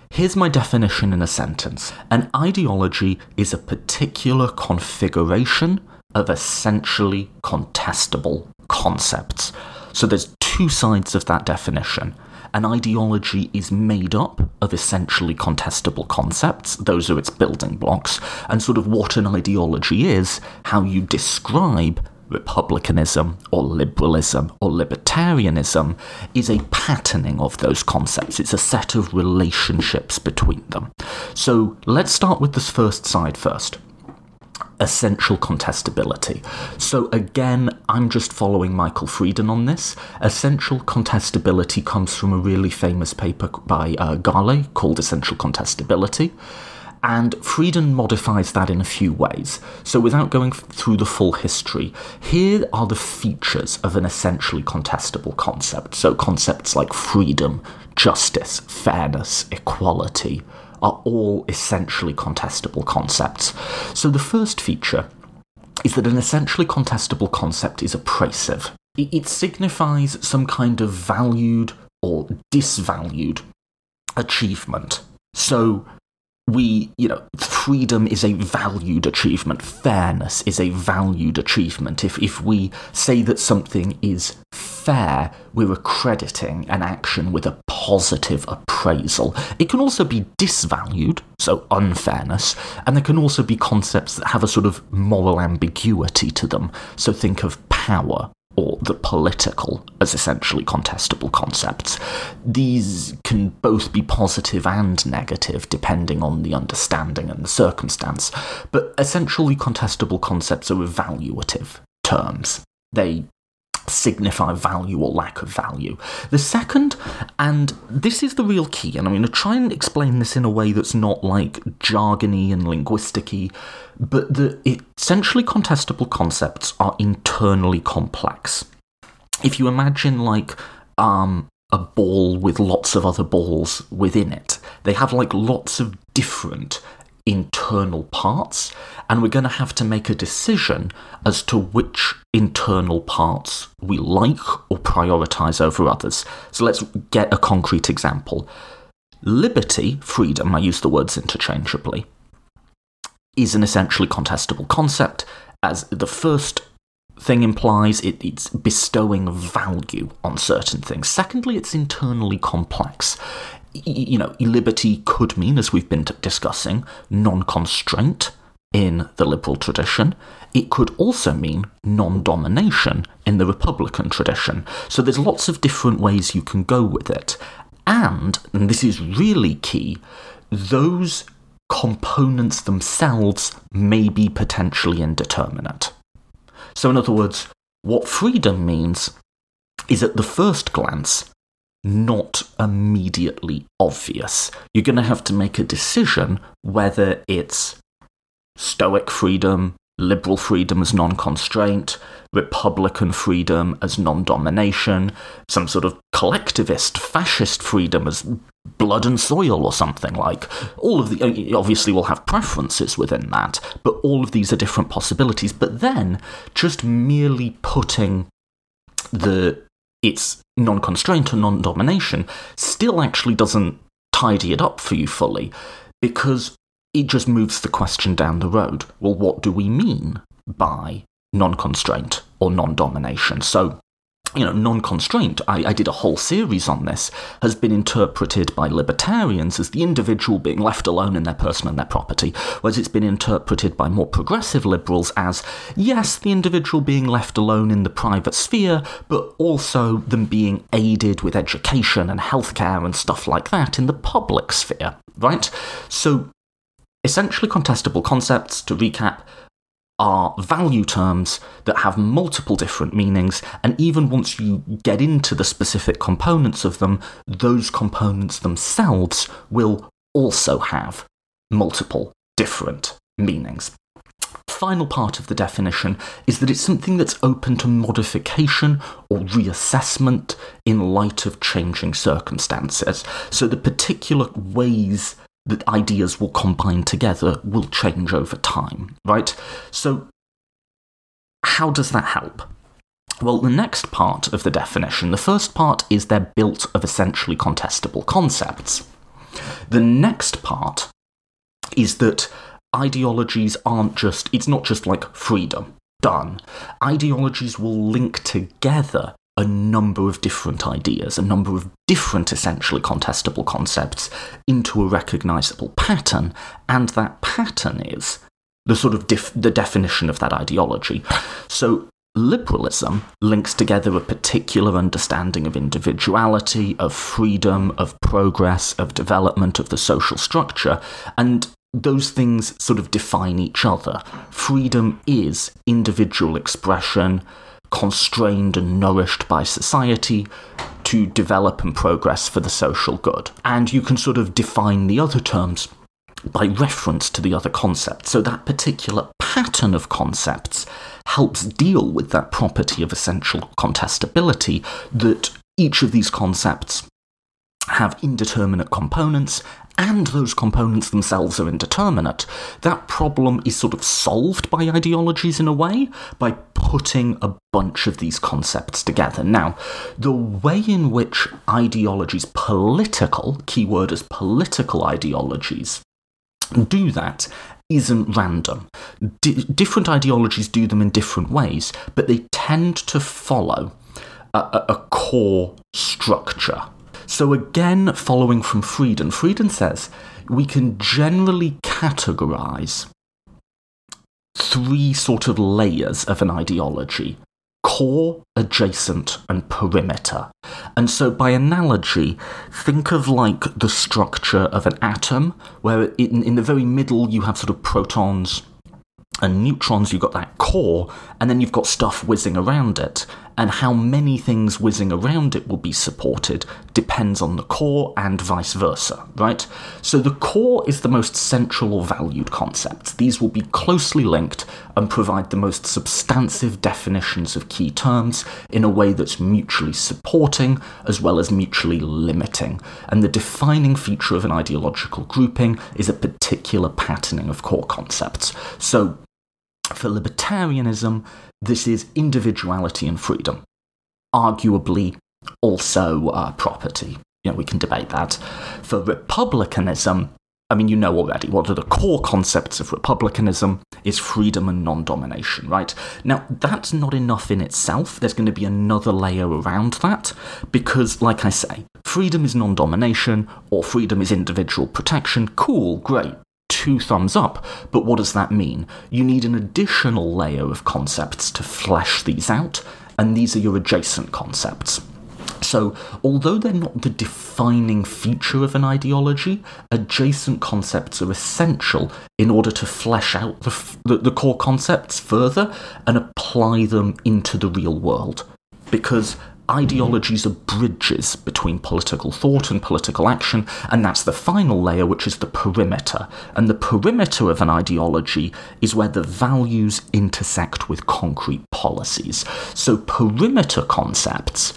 Here's my definition in a sentence An ideology is a particular configuration of essentially contestable concepts. So there's two sides of that definition an ideology is made up of essentially contestable concepts, those are its building blocks, and sort of what an ideology is, how you describe republicanism or liberalism or libertarianism is a patterning of those concepts. It's a set of relationships between them. So let's start with this first side first essential contestability. So again, I'm just following Michael Freeden on this. Essential contestability comes from a really famous paper by uh, called Essential Contestability. And Freeden modifies that in a few ways. So, without going through the full history, here are the features of an essentially contestable concept. So, concepts like freedom, justice, fairness, equality, are all essentially contestable concepts. So the first feature is that an essentially contestable concept is appraisive. It signifies some kind of valued or disvalued achievement. So we, you know, freedom is a valued achievement, fairness is a valued achievement. If, if we say that something is fair, we're accrediting an action with a positive appraisal. It can also be disvalued, so unfairness, and there can also be concepts that have a sort of moral ambiguity to them. So think of power or the political as essentially contestable concepts. These can both be positive and negative depending on the understanding and the circumstance, but essentially contestable concepts are evaluative terms. They signify value or lack of value. The second, and this is the real key, and I'm going to try and explain this in a way that's not like jargony and linguisticy, but the essentially contestable concepts are internally complex. If you imagine like um, a ball with lots of other balls within it, they have like lots of different internal parts, and we're going to have to make a decision as to which internal parts we like or prioritize over others. So let's get a concrete example. Liberty, freedom, I use the words interchangeably, is an essentially contestable concept, as the first thing implies it, it's bestowing value on certain things. Secondly, it's internally complex. You know, liberty could mean, as we've been discussing, non constraint in the liberal tradition. It could also mean non domination in the republican tradition. So there's lots of different ways you can go with it. And, and this is really key, those components themselves may be potentially indeterminate. So, in other words, what freedom means is at the first glance not immediately obvious. You're going to have to make a decision whether it's Stoic freedom, liberal freedom as non constraint, Republican freedom as non domination, some sort of collectivist, fascist freedom as blood and soil or something like. All of the. Obviously, we'll have preferences within that, but all of these are different possibilities. But then, just merely putting the. It's non constraint or non domination still actually doesn't tidy it up for you fully because it just moves the question down the road. Well, what do we mean by non constraint or non domination? So, you know, non constraint, I, I, did a whole series on this, has been interpreted by libertarians as the individual being left alone in their person and their property, whereas it's been interpreted by more progressive liberals as, yes, the individual being left alone in the private sphere, but also them being aided with education and healthcare and stuff like that in the public sphere, right? So Essentially contestable concepts, to recap, are value terms that have multiple different meanings, and even once you get into the specific components of them, those components themselves will also have multiple different meanings. Final part of the definition is that it's something that's open to modification or reassessment in light of changing circumstances. So, the particular ways that ideas will combine together will change over time, right? So, how does that help? Well, the next part of the definition, the first part is they're built of essentially contestable concepts. The next part is that ideologies aren't just, it's not just like freedom, done. Ideologies will link together a number of different ideas, a number of different essentially contestable concepts into a recognizable pattern, and that pattern is the sort of def- the definition of that ideology. So liberalism links together a particular understanding of individuality, of freedom, of progress, of development of the social structure, and those things sort of define each other. Freedom is individual expression, constrained and nourished by society to develop and progress for the social good. And you can sort of define the other terms by reference to the other concepts. So that particular pattern of concepts helps deal with that property of essential contestability that each of these concepts have indeterminate components and those components themselves are indeterminate, that problem is sort of solved by ideologies in a way by putting a bunch of these concepts together. Now, the way in which ideologies, political, keyword is political ideologies, do that isn't random. D- different ideologies do them in different ways, but they tend to follow a, a, a core structure so, again, following from Freeden, Freeden says we can generally categorize three sort of layers of an ideology core, adjacent, and perimeter. And so, by analogy, think of like the structure of an atom, where in, in the very middle you have sort of protons and neutrons, you've got that core, and then you've got stuff whizzing around it. And how many things whizzing around it will be supported depends on the core and vice versa, right? So the core is the most central or valued concept. These will be closely linked and provide the most substantive definitions of key terms in a way that's mutually supporting as well as mutually limiting. And the defining feature of an ideological grouping is a particular patterning of core concepts. So for libertarianism, this is individuality and freedom. Arguably, also uh, property. You know, we can debate that. For republicanism, I mean, you know already, what are the core concepts of republicanism is freedom and non domination, right? Now, that's not enough in itself. There's going to be another layer around that because, like I say, freedom is non domination or freedom is individual protection. Cool, great two thumbs up, but what does that mean? You need an additional layer of concepts to flesh these out, and these are your adjacent concepts. So, although they're not the defining feature of an ideology, adjacent concepts are essential in order to flesh out the, the, the, core concepts further and apply them into the real world. Because ideologies are bridges between political thought and political action, and that's the final layer, which is the perimeter. And the perimeter of an ideology is where the values intersect with concrete policies. So, perimeter concepts.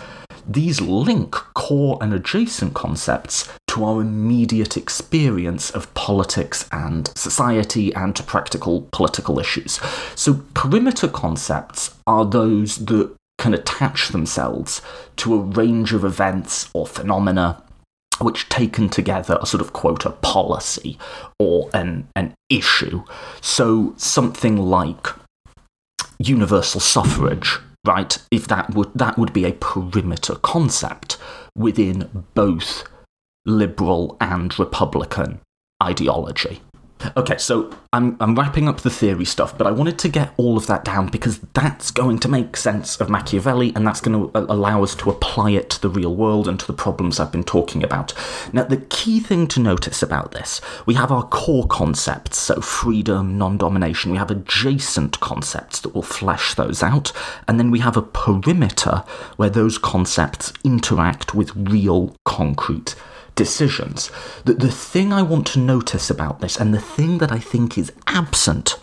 These link core and adjacent concepts to our immediate experience of politics and society and to practical political issues. So, perimeter concepts are those that can attach themselves to a range of events or phenomena which taken together are sort of quote a policy or an an issue. So something like universal suffrage, right? If that would that would be a perimeter concept within both liberal and republican ideology. Okay, so I'm, I'm wrapping up the theory stuff, but I wanted to get all of that down because that's going to make sense of Machiavelli and that's going to allow us to apply it to the real world and to the problems I've been talking about. Now, the key thing to notice about this we have our core concepts, so freedom, non domination, we have adjacent concepts that will flesh those out, and then we have a perimeter where those concepts interact with real concrete decisions. The, the thing I want to notice about this, and the thing that I think is absent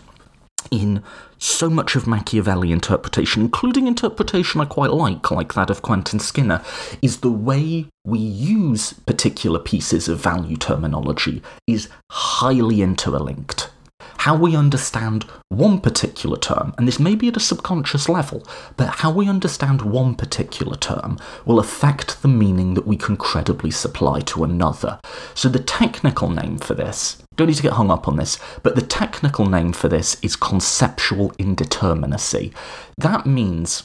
in so much of Machiavelli interpretation, including interpretation I quite like, like that of Quentin Skinner, is the way we use particular pieces of value terminology is highly interlinked how we understand one particular term, and this may be at a subconscious level, but how we understand one particular term will affect the meaning that we can credibly supply to another. So the technical name for this, don't need to get hung up on this, but the technical name for this is conceptual indeterminacy. That means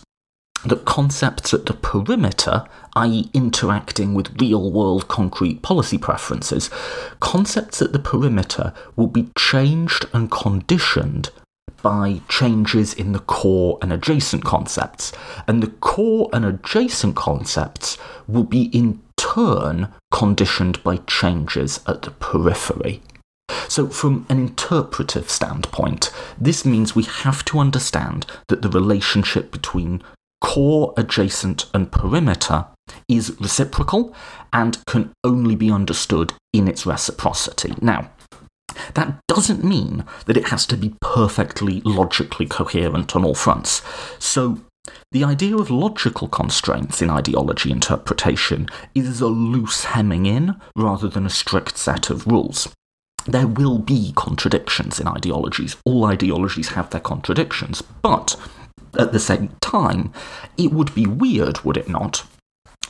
that concepts at the perimeter, i.e., interacting with real world concrete policy preferences, concepts at the perimeter will be changed and conditioned by changes in the core and adjacent concepts. And the core and adjacent concepts will be in turn conditioned by changes at the periphery. So, from an interpretive standpoint, this means we have to understand that the relationship between core, adjacent, and perimeter is reciprocal and can only be understood in its reciprocity. Now, that doesn't mean that it has to be perfectly logically coherent on all fronts. So, the idea of logical constraints in ideology interpretation is a loose hemming in rather than a strict set of rules. There will be contradictions in ideologies. All ideologies have their contradictions, but at the same time, it would be weird, would it not,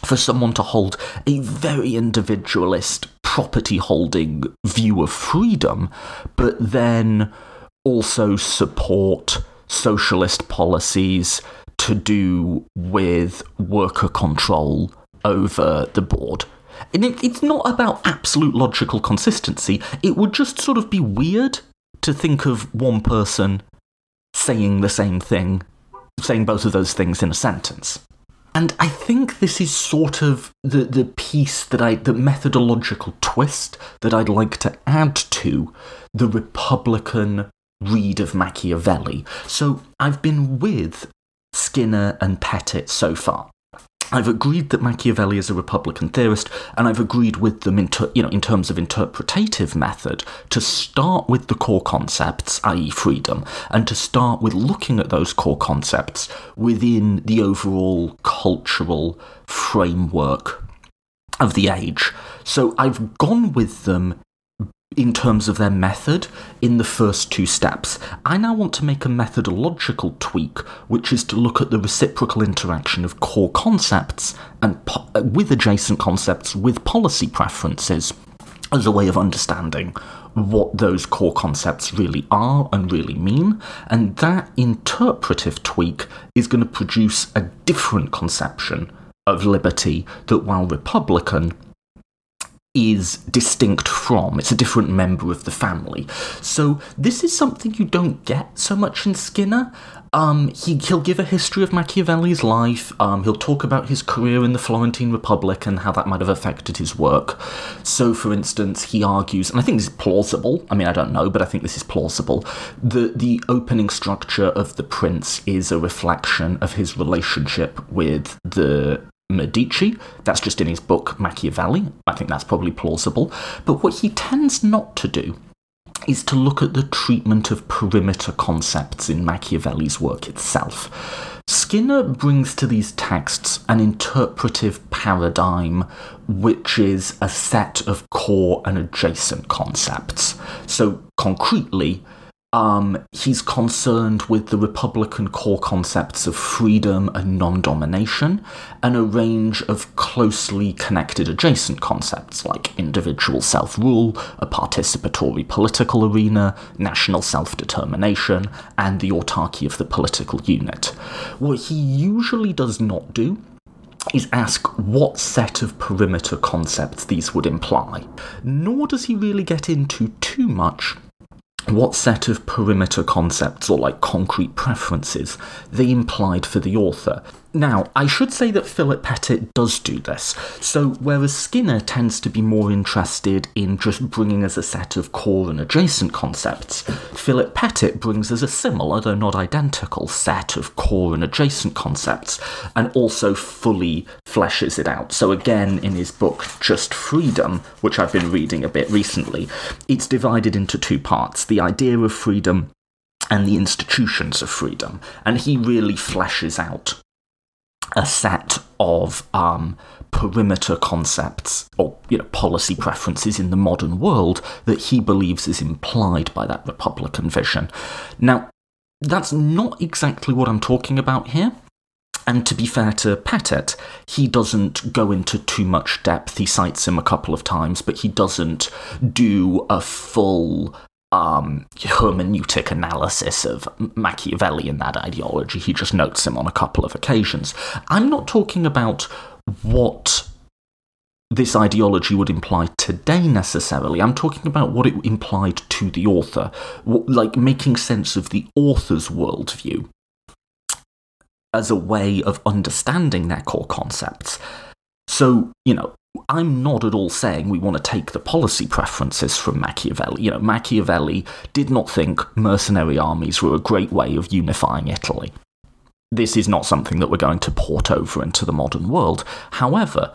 for someone to hold a very individualist, property holding view of freedom, but then also support socialist policies to do with worker control over the board. And it's not about absolute logical consistency, it would just sort of be weird to think of one person saying the same thing saying both of those things in a sentence. And I think this is sort of the, the piece that I, the methodological twist that I'd like to add to the Republican read of Machiavelli. So I've been with Skinner and Pettit so far. I've agreed that Machiavelli is a Republican theorist, and I've agreed with them in, ter- you know, in terms of interpretative method to start with the core concepts, i.e., freedom, and to start with looking at those core concepts within the overall cultural framework of the age. So I've gone with them in terms of their method in the first two steps. I now want to make a methodological tweak, which is to look at the reciprocal interaction of core concepts and po- uh, with adjacent concepts with policy preferences as a way of understanding what those core concepts really are and really mean. And that interpretive tweak is going to produce a different conception of liberty that, while Republican, is distinct from. It's a different member of the family. So this is something you don't get so much in Skinner. Um, he, he'll give a history of Machiavelli's life. Um, he'll talk about his career in the Florentine Republic and how that might have affected his work. So, for instance, he argues, and I think this is plausible. I mean, I don't know, but I think this is plausible. The the opening structure of the Prince is a reflection of his relationship with the Medici. That's just in his book Machiavelli. I think that's probably plausible. But what he tends not to do is to look at the treatment of perimeter concepts in Machiavelli's work itself. Skinner brings to these texts an interpretive paradigm which is a set of core and adjacent concepts. So, concretely, um, he's concerned with the Republican core concepts of freedom and non domination, and a range of closely connected adjacent concepts like individual self rule, a participatory political arena, national self determination, and the autarky of the political unit. What he usually does not do is ask what set of perimeter concepts these would imply, nor does he really get into too much what set of perimeter concepts or like concrete preferences they implied for the author. Now, I should say that Philip Pettit does do this. So, whereas Skinner tends to be more interested in just bringing us a set of core and adjacent concepts, Philip Pettit brings us a similar, though not identical, set of core and adjacent concepts, and also fully fleshes it out. So, again, in his book Just Freedom, which I've been reading a bit recently, it's divided into two parts the idea of freedom and the institutions of freedom. And he really fleshes out a set of um, perimeter concepts or you know policy preferences in the modern world that he believes is implied by that Republican vision. Now, that's not exactly what I'm talking about here. And to be fair to Pettit, he doesn't go into too much depth. He cites him a couple of times, but he doesn't do a full um, hermeneutic analysis of Machiavelli and that ideology. He just notes him on a couple of occasions. I'm not talking about what this ideology would imply today necessarily. I'm talking about what it implied to the author, like making sense of the author's worldview as a way of understanding their core concepts. So, you know, I'm not at all saying we want to take the policy preferences from Machiavelli. You know, Machiavelli did not think mercenary armies were a great way of unifying Italy. This is not something that we're going to port over into the modern world. However,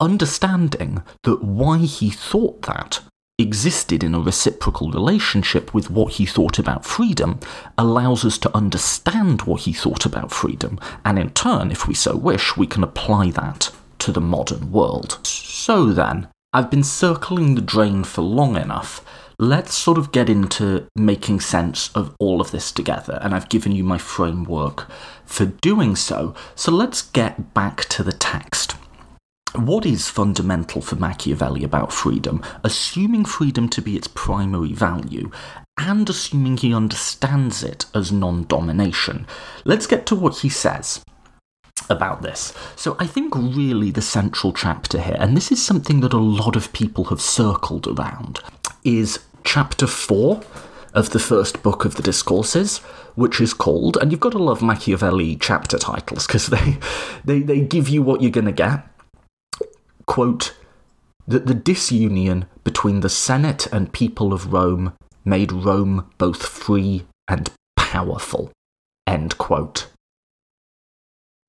understanding that why he thought that existed in a reciprocal relationship with what he thought about freedom allows us to understand what he thought about freedom, and in turn, if we so wish, we can apply that to the modern world. So then, I've been circling the drain for long enough. Let's sort of get into making sense of all of this together, and I've given you my framework for doing so. So let's get back to the text. What is fundamental for Machiavelli about freedom, assuming freedom to be its primary value, and assuming he understands it as non domination? Let's get to what he says about this. So I think really the central chapter here, and this is something that a lot of people have circled around, is chapter 4 of the first book of the Discourses, which is called, and you've got to love Machiavelli chapter titles because [LAUGHS] they, they, they give you what you're going to get. Quote, that the disunion between the Senate and people of Rome made Rome both free and powerful. End quote.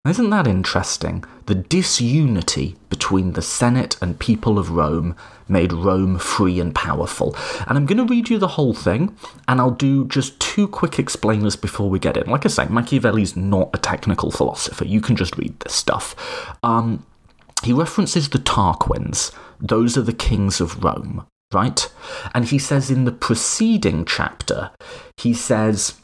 Isn't that interesting? The disunity between the Senate and people of Rome made Rome free and powerful. And I'm going to read you the whole thing, and I'll do just two quick explainers before we get in. Like I say, Machiavelli's not a technical philosopher. You can just read this stuff. Um, he references the Tarquins. Those are the kings of Rome, right? And he says in the preceding chapter, he says,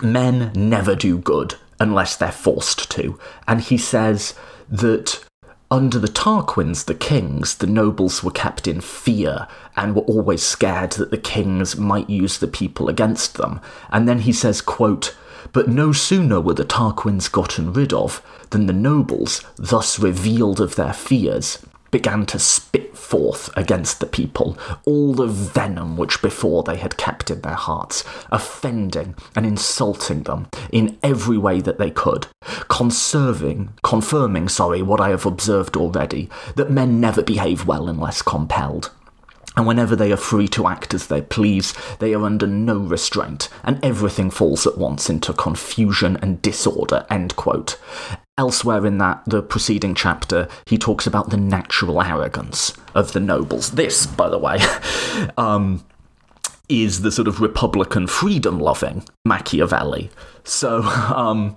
men never do good unless they're forced to. And he says that under the Tarquins, the kings, the nobles were kept in fear and were always scared that the kings might use the people against them. And then he says, quote, but no sooner were the Tarquins gotten rid of than the nobles, thus revealed of their fears, began to spit forth against the people all the venom which before they had kept in their hearts, offending and insulting them in every way that they could, conserving, confirming, sorry, what I have observed already, that men never behave well unless compelled. And whenever they are free to act as they please, they are under no restraint, and everything falls at once into confusion and disorder. End quote. Elsewhere in that, the preceding chapter, he talks about the natural arrogance of the nobles. This, by the way, [LAUGHS] um, is the sort of Republican freedom loving Machiavelli. So um,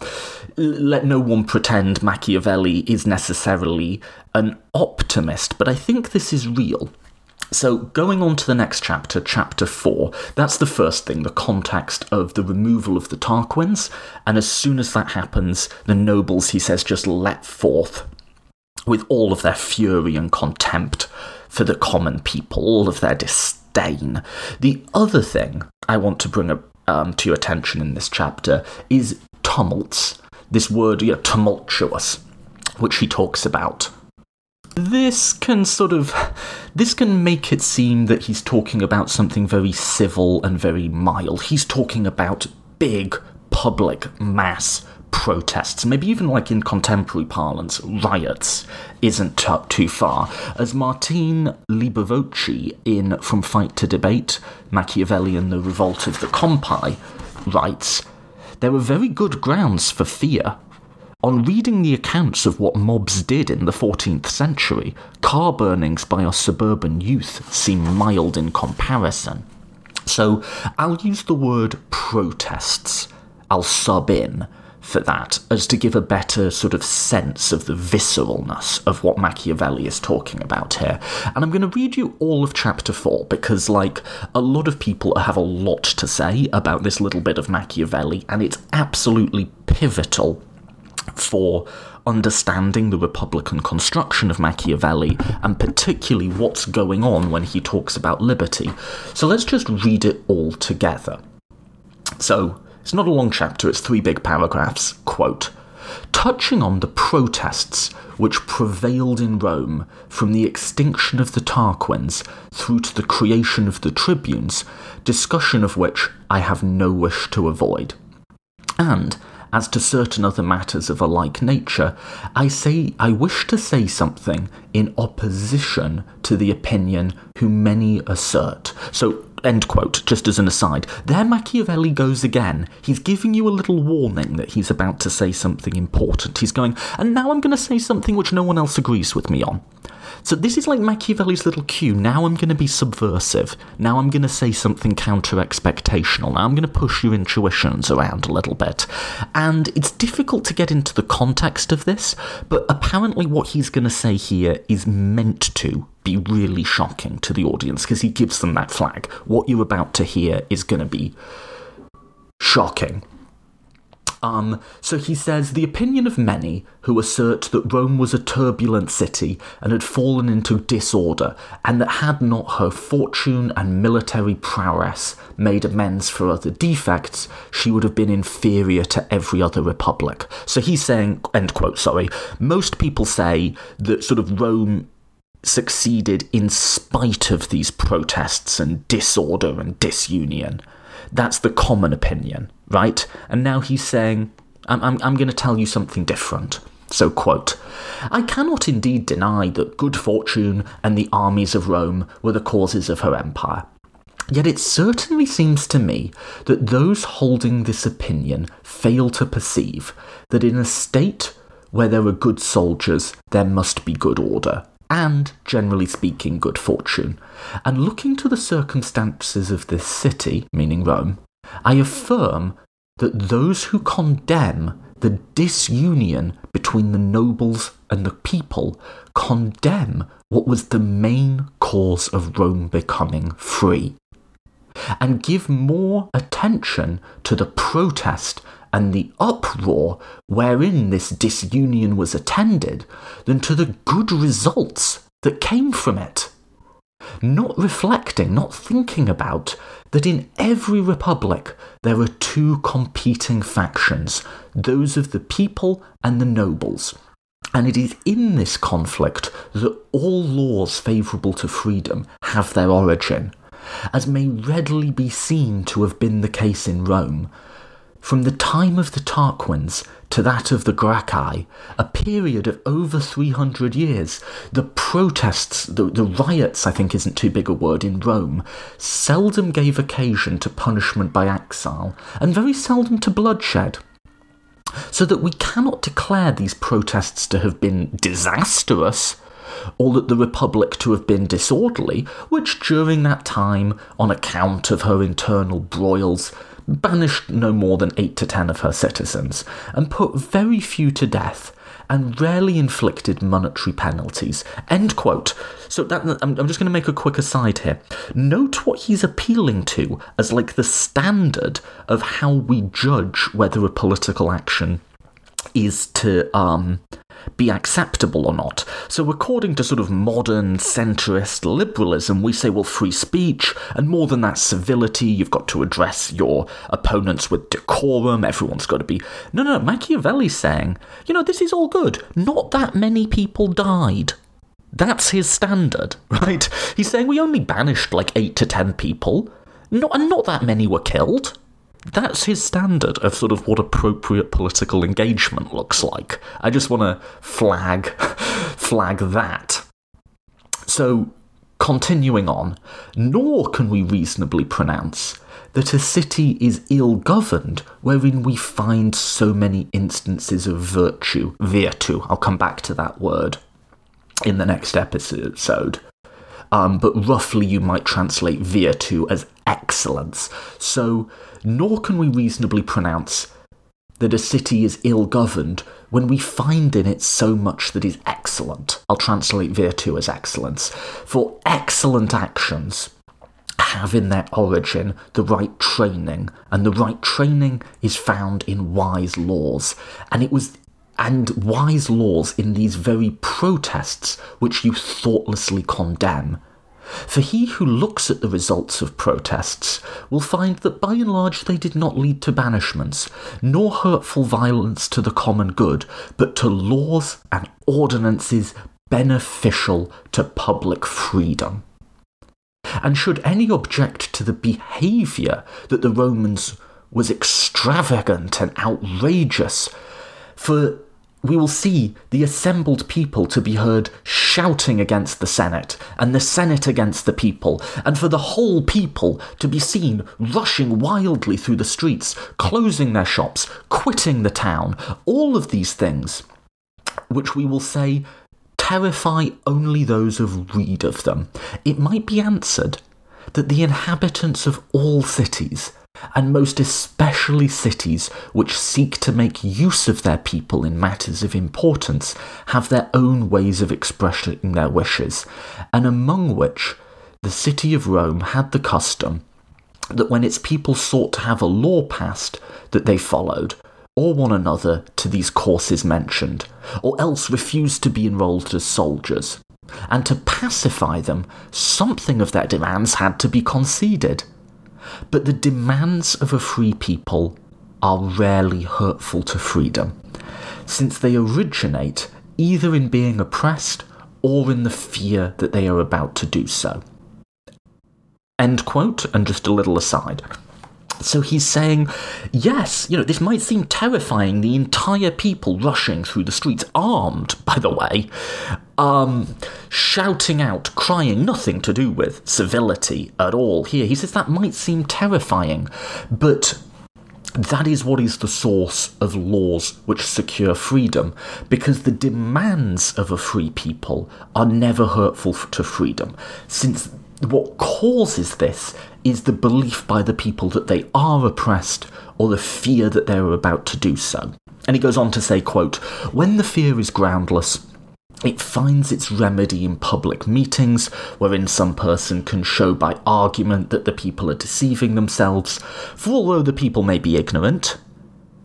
let no one pretend Machiavelli is necessarily an optimist, but I think this is real. So, going on to the next chapter, chapter 4, that's the first thing, the context of the removal of the Tarquins. And as soon as that happens, the nobles, he says, just let forth with all of their fury and contempt for the common people, all of their disdain. The other thing I want to bring um, to your attention in this chapter is tumults. This word, tumultuous, which he talks about this can sort of this can make it seem that he's talking about something very civil and very mild. He's talking about big public mass protests, maybe even like in contemporary parlance, riots, isn't t- too far. As Martine Leibovici in From Fight to Debate, Machiavelli and the Revolt of the Ciompi writes, there were very good grounds for fear on reading the accounts of what mobs did in the 14th century, car burnings by our suburban youth seem mild in comparison. So I'll use the word protests. I'll sub in for that as to give a better sort of sense of the visceralness of what Machiavelli is talking about here. And I'm going to read you all of chapter 4 because, like, a lot of people have a lot to say about this little bit of Machiavelli, and it's absolutely pivotal for understanding the Republican construction of Machiavelli and particularly what's going on when he talks about liberty. So let's just read it all together. So, it's not a long chapter, it's three big paragraphs. Quote Touching on the protests which prevailed in Rome from the extinction of the Tarquins through to the creation of the tribunes, discussion of which I have no wish to avoid. And as to certain other matters of a like nature, I say I wish to say something in opposition to the opinion whom many assert. So End quote, just as an aside. There Machiavelli goes again. He's giving you a little warning that he's about to say something important. He's going, and now I'm going to say something which no one else agrees with me on. So this is like Machiavelli's little cue. Now I'm going to be subversive. Now I'm going to say something counter expectational. Now I'm going to push your intuitions around a little bit. And it's difficult to get into the context of this, but apparently what he's going to say here is meant to be really shocking to the audience because he gives them that flag. What you're about to hear is going to be shocking. Um, so he says the opinion of many who assert that Rome was a turbulent city and had fallen into disorder, and that had not her fortune and military prowess made amends for other defects, she would have been inferior to every other republic. So he's saying, end quote, sorry, most people say that sort of Rome succeeded in spite of these protests and disorder and disunion. That's the common opinion right? And now he's saying, I'm, I'm, I'm going to tell you something different. So, quote, I cannot indeed deny that good fortune and the armies of Rome were the causes of her empire. Yet it certainly seems to me that those holding this opinion fail to perceive that in a state where there are good soldiers, there must be good order, and, generally speaking, good fortune. And looking to the circumstances of this city, meaning Rome, I affirm that those who condemn the disunion between the nobles and the people condemn what was the main cause of Rome becoming free, and give more attention to the protest and the uproar wherein this disunion was attended than to the good results that came from it. Not reflecting, not thinking about that in every republic there are two competing factions those of the people and the nobles. And it is in this conflict that all laws favourable to freedom have their origin, as may readily be seen to have been the case in Rome. From the time of the Tarquins to that of the Gracchi, a period of over 300 years, the protests, the, the riots, I think isn't too big a word, in Rome, seldom gave occasion to punishment by exile, and very seldom to bloodshed. So that we cannot declare these protests to have been disastrous or that the Republic to have been disorderly, which during that time, on account of her internal broils, banished no more than eight to ten of her citizens, and put very few to death, and rarely inflicted monetary penalties. End quote. So that I'm, I'm just going to make a quick aside here. Note what he's appealing to as like the standard of how we judge whether a political action is to um, be acceptable or not. So, according to sort of modern centrist liberalism, we say, well, free speech, and more than that, civility, you've got to address your opponents with decorum, everyone's got to be. No, no, Machiavelli's saying, you know, this is all good. Not that many people died. That's his standard, [LAUGHS] right? He's saying we only banished like eight to ten people, not, and not that many were killed that's his standard of sort of what appropriate political engagement looks like. I just want to flag [LAUGHS] flag that. So, continuing on, nor can we reasonably pronounce that a city is ill governed wherein we find so many instances of virtue, virtu. I'll come back to that word in the next episode. Um, but roughly you might translate virtu as excellence. So, nor can we reasonably pronounce that a city is ill governed when we find in it so much that is excellent. I'll translate virtu as excellence. For excellent actions have in their origin the right training, and the right training is found in wise laws. And it was and wise laws in these very protests which you thoughtlessly condemn for he who looks at the results of protests will find that by and large they did not lead to banishments, nor hurtful violence to the common good, but to laws and ordinances beneficial to public freedom. And should any object to the behaviour that the Romans was extravagant and outrageous, for we will see the assembled people to be heard shouting against the Senate, and the Senate against the people, and for the whole people to be seen rushing wildly through the streets, closing their shops, quitting the town. All of these things, which we will say terrify only those who read of them. It might be answered that the inhabitants of all cities and most especially cities which seek to make use of their people in matters of importance, have their own ways of expressing their wishes, and among which the city of Rome had the custom that when its people sought to have a law passed that they followed, or one another to these courses mentioned, or else refused to be enrolled as soldiers. And to pacify them, something of their demands had to be conceded. But the demands of a free people are rarely hurtful to freedom, since they originate either in being oppressed or in the fear that they are about to do so. End quote, and just a little aside. So he's saying, yes, you know, this might seem terrifying, the entire people rushing through the streets, armed, by the way, um, shouting out, crying, nothing to do with civility at all here. He says that might seem terrifying, but that is what is the source of laws which secure freedom, because the demands of a free people are never hurtful to freedom, since what causes this is the belief by the people that they are oppressed or the fear that they're about to do so. And he goes on to say, quote, when the fear is groundless, it finds its remedy in public meetings, wherein some person can show by argument that the people are deceiving themselves, for although the people may be ignorant,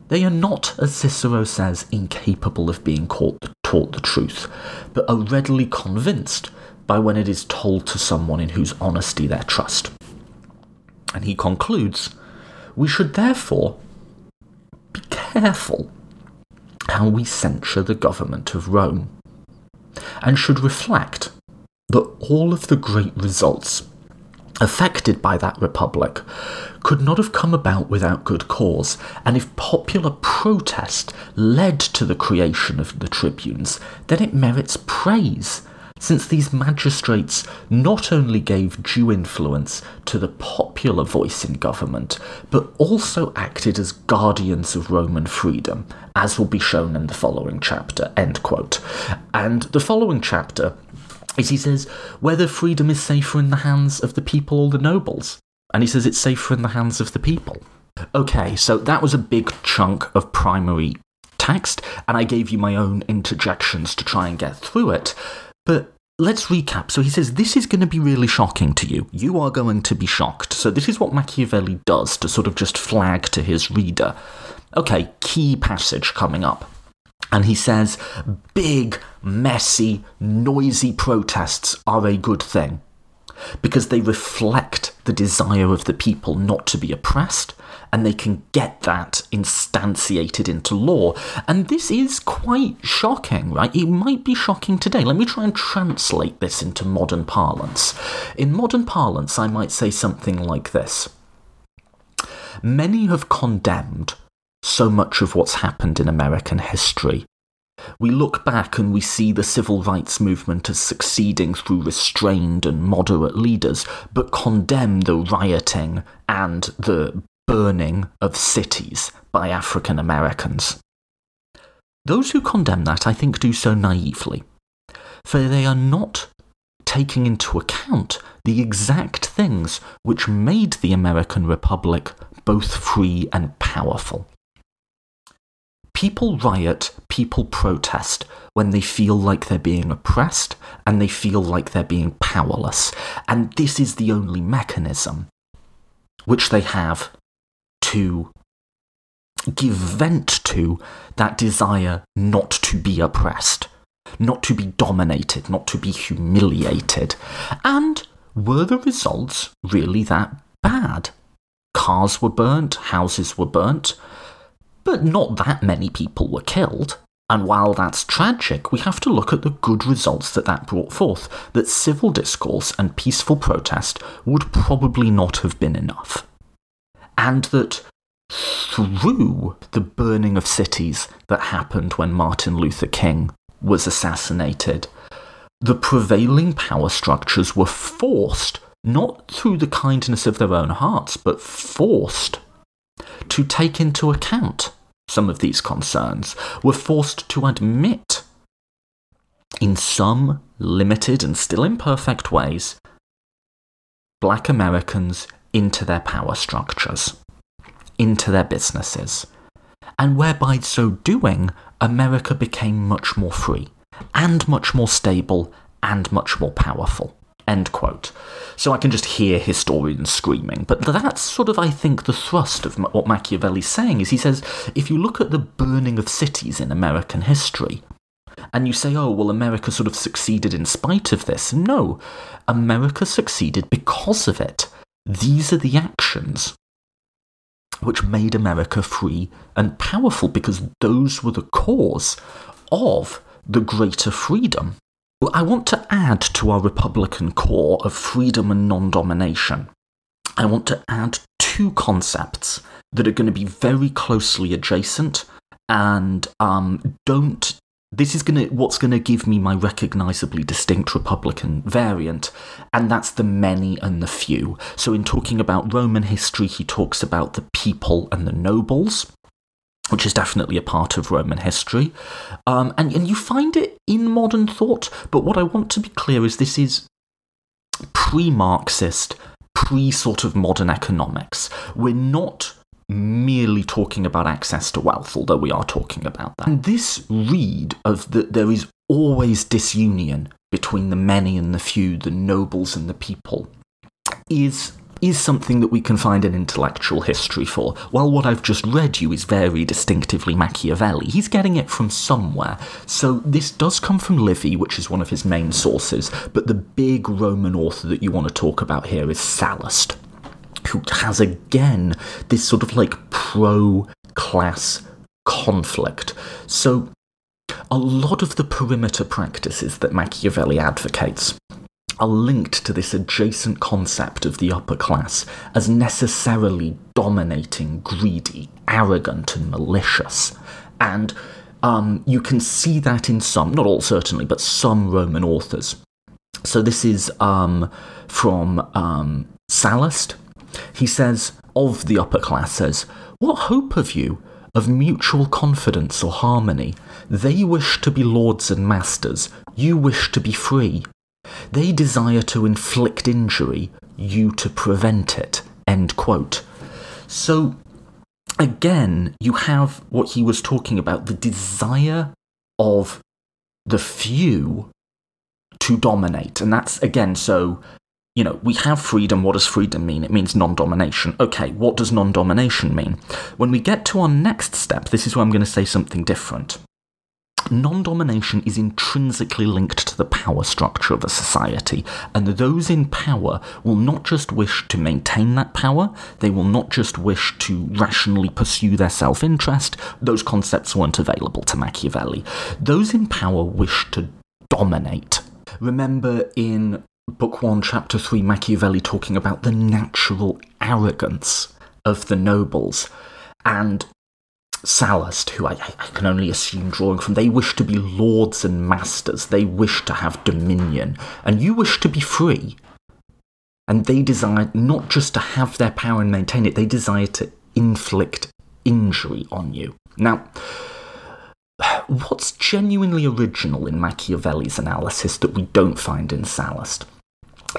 they are not, as Cicero says, incapable of being taught the truth, but are readily convinced by when it is told to someone in whose honesty they trust. And he concludes we should therefore be careful how we censure the government of Rome and should reflect that all of the great results affected by that republic could not have come about without good cause, and if popular protest led to the creation of the tribunes, then it merits praise since these magistrates not only gave due influence to the popular voice in government, but also acted as guardians of Roman freedom, as will be shown in the following chapter. End quote. And the following chapter is he says, whether freedom is safer in the hands of the people or the nobles. And he says it's safer in the hands of the people. Okay, so that was a big chunk of primary text, and I gave you my own interjections to try and get through it. But let's recap. So he says, This is going to be really shocking to you. You are going to be shocked. So this is what Machiavelli does to sort of just flag to his reader. Okay, key passage coming up. And he says, Big, messy, noisy protests are a good thing because they reflect the desire of the people not to be oppressed and they can get that instantiated into law. And this is quite shocking, right? It might be shocking today. Let me try and translate this into modern parlance. In modern parlance, I might say something like this Many have condemned so much of what's happened in American history. We look back and we see the civil rights movement as succeeding through restrained and moderate leaders, but condemn the rioting and the burning of cities by African Americans. Those who condemn that, I think, do so naively, for they are not taking into account the exact things which made the American Republic both free and powerful. People riot, people protest when they feel like they're being oppressed and they feel like they're being powerless. And this is the only mechanism which they have to give vent to that desire not to be oppressed, not to be dominated, not to be humiliated. And were the results really that bad? Cars were burnt, houses were burnt, but not that many people were killed. And while that's tragic, we have to look at the good results that that brought forth, that civil discourse and peaceful protest would probably not have been enough and that through the burning of cities that happened when Martin Luther King was assassinated, the prevailing power structures were forced, not through the kindness of their own hearts, but forced to take into account some of these concerns, were forced to admit, in some limited and still imperfect ways, black Americans into their power structures, into their businesses. And whereby so doing, America became much more free, and much more stable, and much more powerful. End quote. So I can just hear historians screaming. But that's sort of, I think, the thrust of what Machiavelli's saying is he says, if you look at the burning of cities in American history, and you say, oh, well, America sort of succeeded in spite of this. No, America succeeded because of it. These are the actions which made America free and powerful because those were the cause of the greater freedom. I want to add to our Republican core of freedom and non domination. I want to add two concepts that are going to be very closely adjacent and um, don't this is gonna what's gonna give me my recognizably distinct Republican variant, and that's the many and the few. So in talking about Roman history, he talks about the people and the nobles. Which is definitely a part of Roman history. Um, and, and you find it in modern thought, but what I want to be clear is this is pre Marxist, pre sort of modern economics. We're not merely talking about access to wealth, although we are talking about that. And this read of that there is always disunion between the many and the few, the nobles and the people, is is something that we can find an intellectual history for. While what I've just read you is very distinctively Machiavelli, he's getting it from somewhere. So this does come from Livy, which is one of his main sources, but the big Roman author that you want to talk about here is Sallust who has again this sort of like pro class conflict. So, a lot of the perimeter practices that Machiavelli advocates are linked to this adjacent concept of the upper class as necessarily dominating, greedy, arrogant, and malicious. And um, you can see that in some, not all certainly, but some Roman authors. So this is um, from um, Sallust, he says of the upper classes, What hope have you of mutual confidence or harmony? They wish to be lords and masters, you wish to be free. They desire to inflict injury, you to prevent it. End quote. So, again, you have what he was talking about the desire of the few to dominate. And that's, again, so you know, we have freedom. What does freedom mean? It means non domination. Okay, what does non domination mean? When we get to our next step, this is where I'm going to say something different. Non domination is intrinsically linked to the power structure of a society, and those in power will not just wish to maintain that power, they will not just wish to rationally pursue their self interest. Those concepts weren't available to Machiavelli. Those in power wish to dominate. Remember in Book 1, Chapter 3, Machiavelli talking about the natural arrogance of the nobles. And Sallust, who I, I, can only assume drawing from, they wish to be lords and masters. They wish to have dominion. And you wish to be free. And they desire not just to have their power and maintain it, they desire to inflict injury on you. Now, what's genuinely original in Machiavelli's analysis that we don't find in Sallust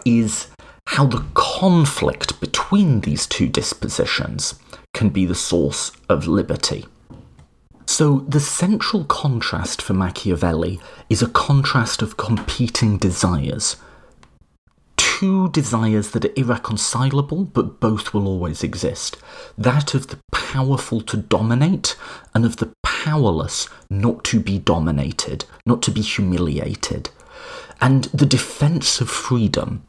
is how the conflict between these two dispositions can be the source of liberty. So, the central contrast for Machiavelli is a contrast of competing desires. Two desires that are irreconcilable, but both will always exist that of the powerful to dominate, and of the powerless not to be dominated, not to be humiliated. And the defence of freedom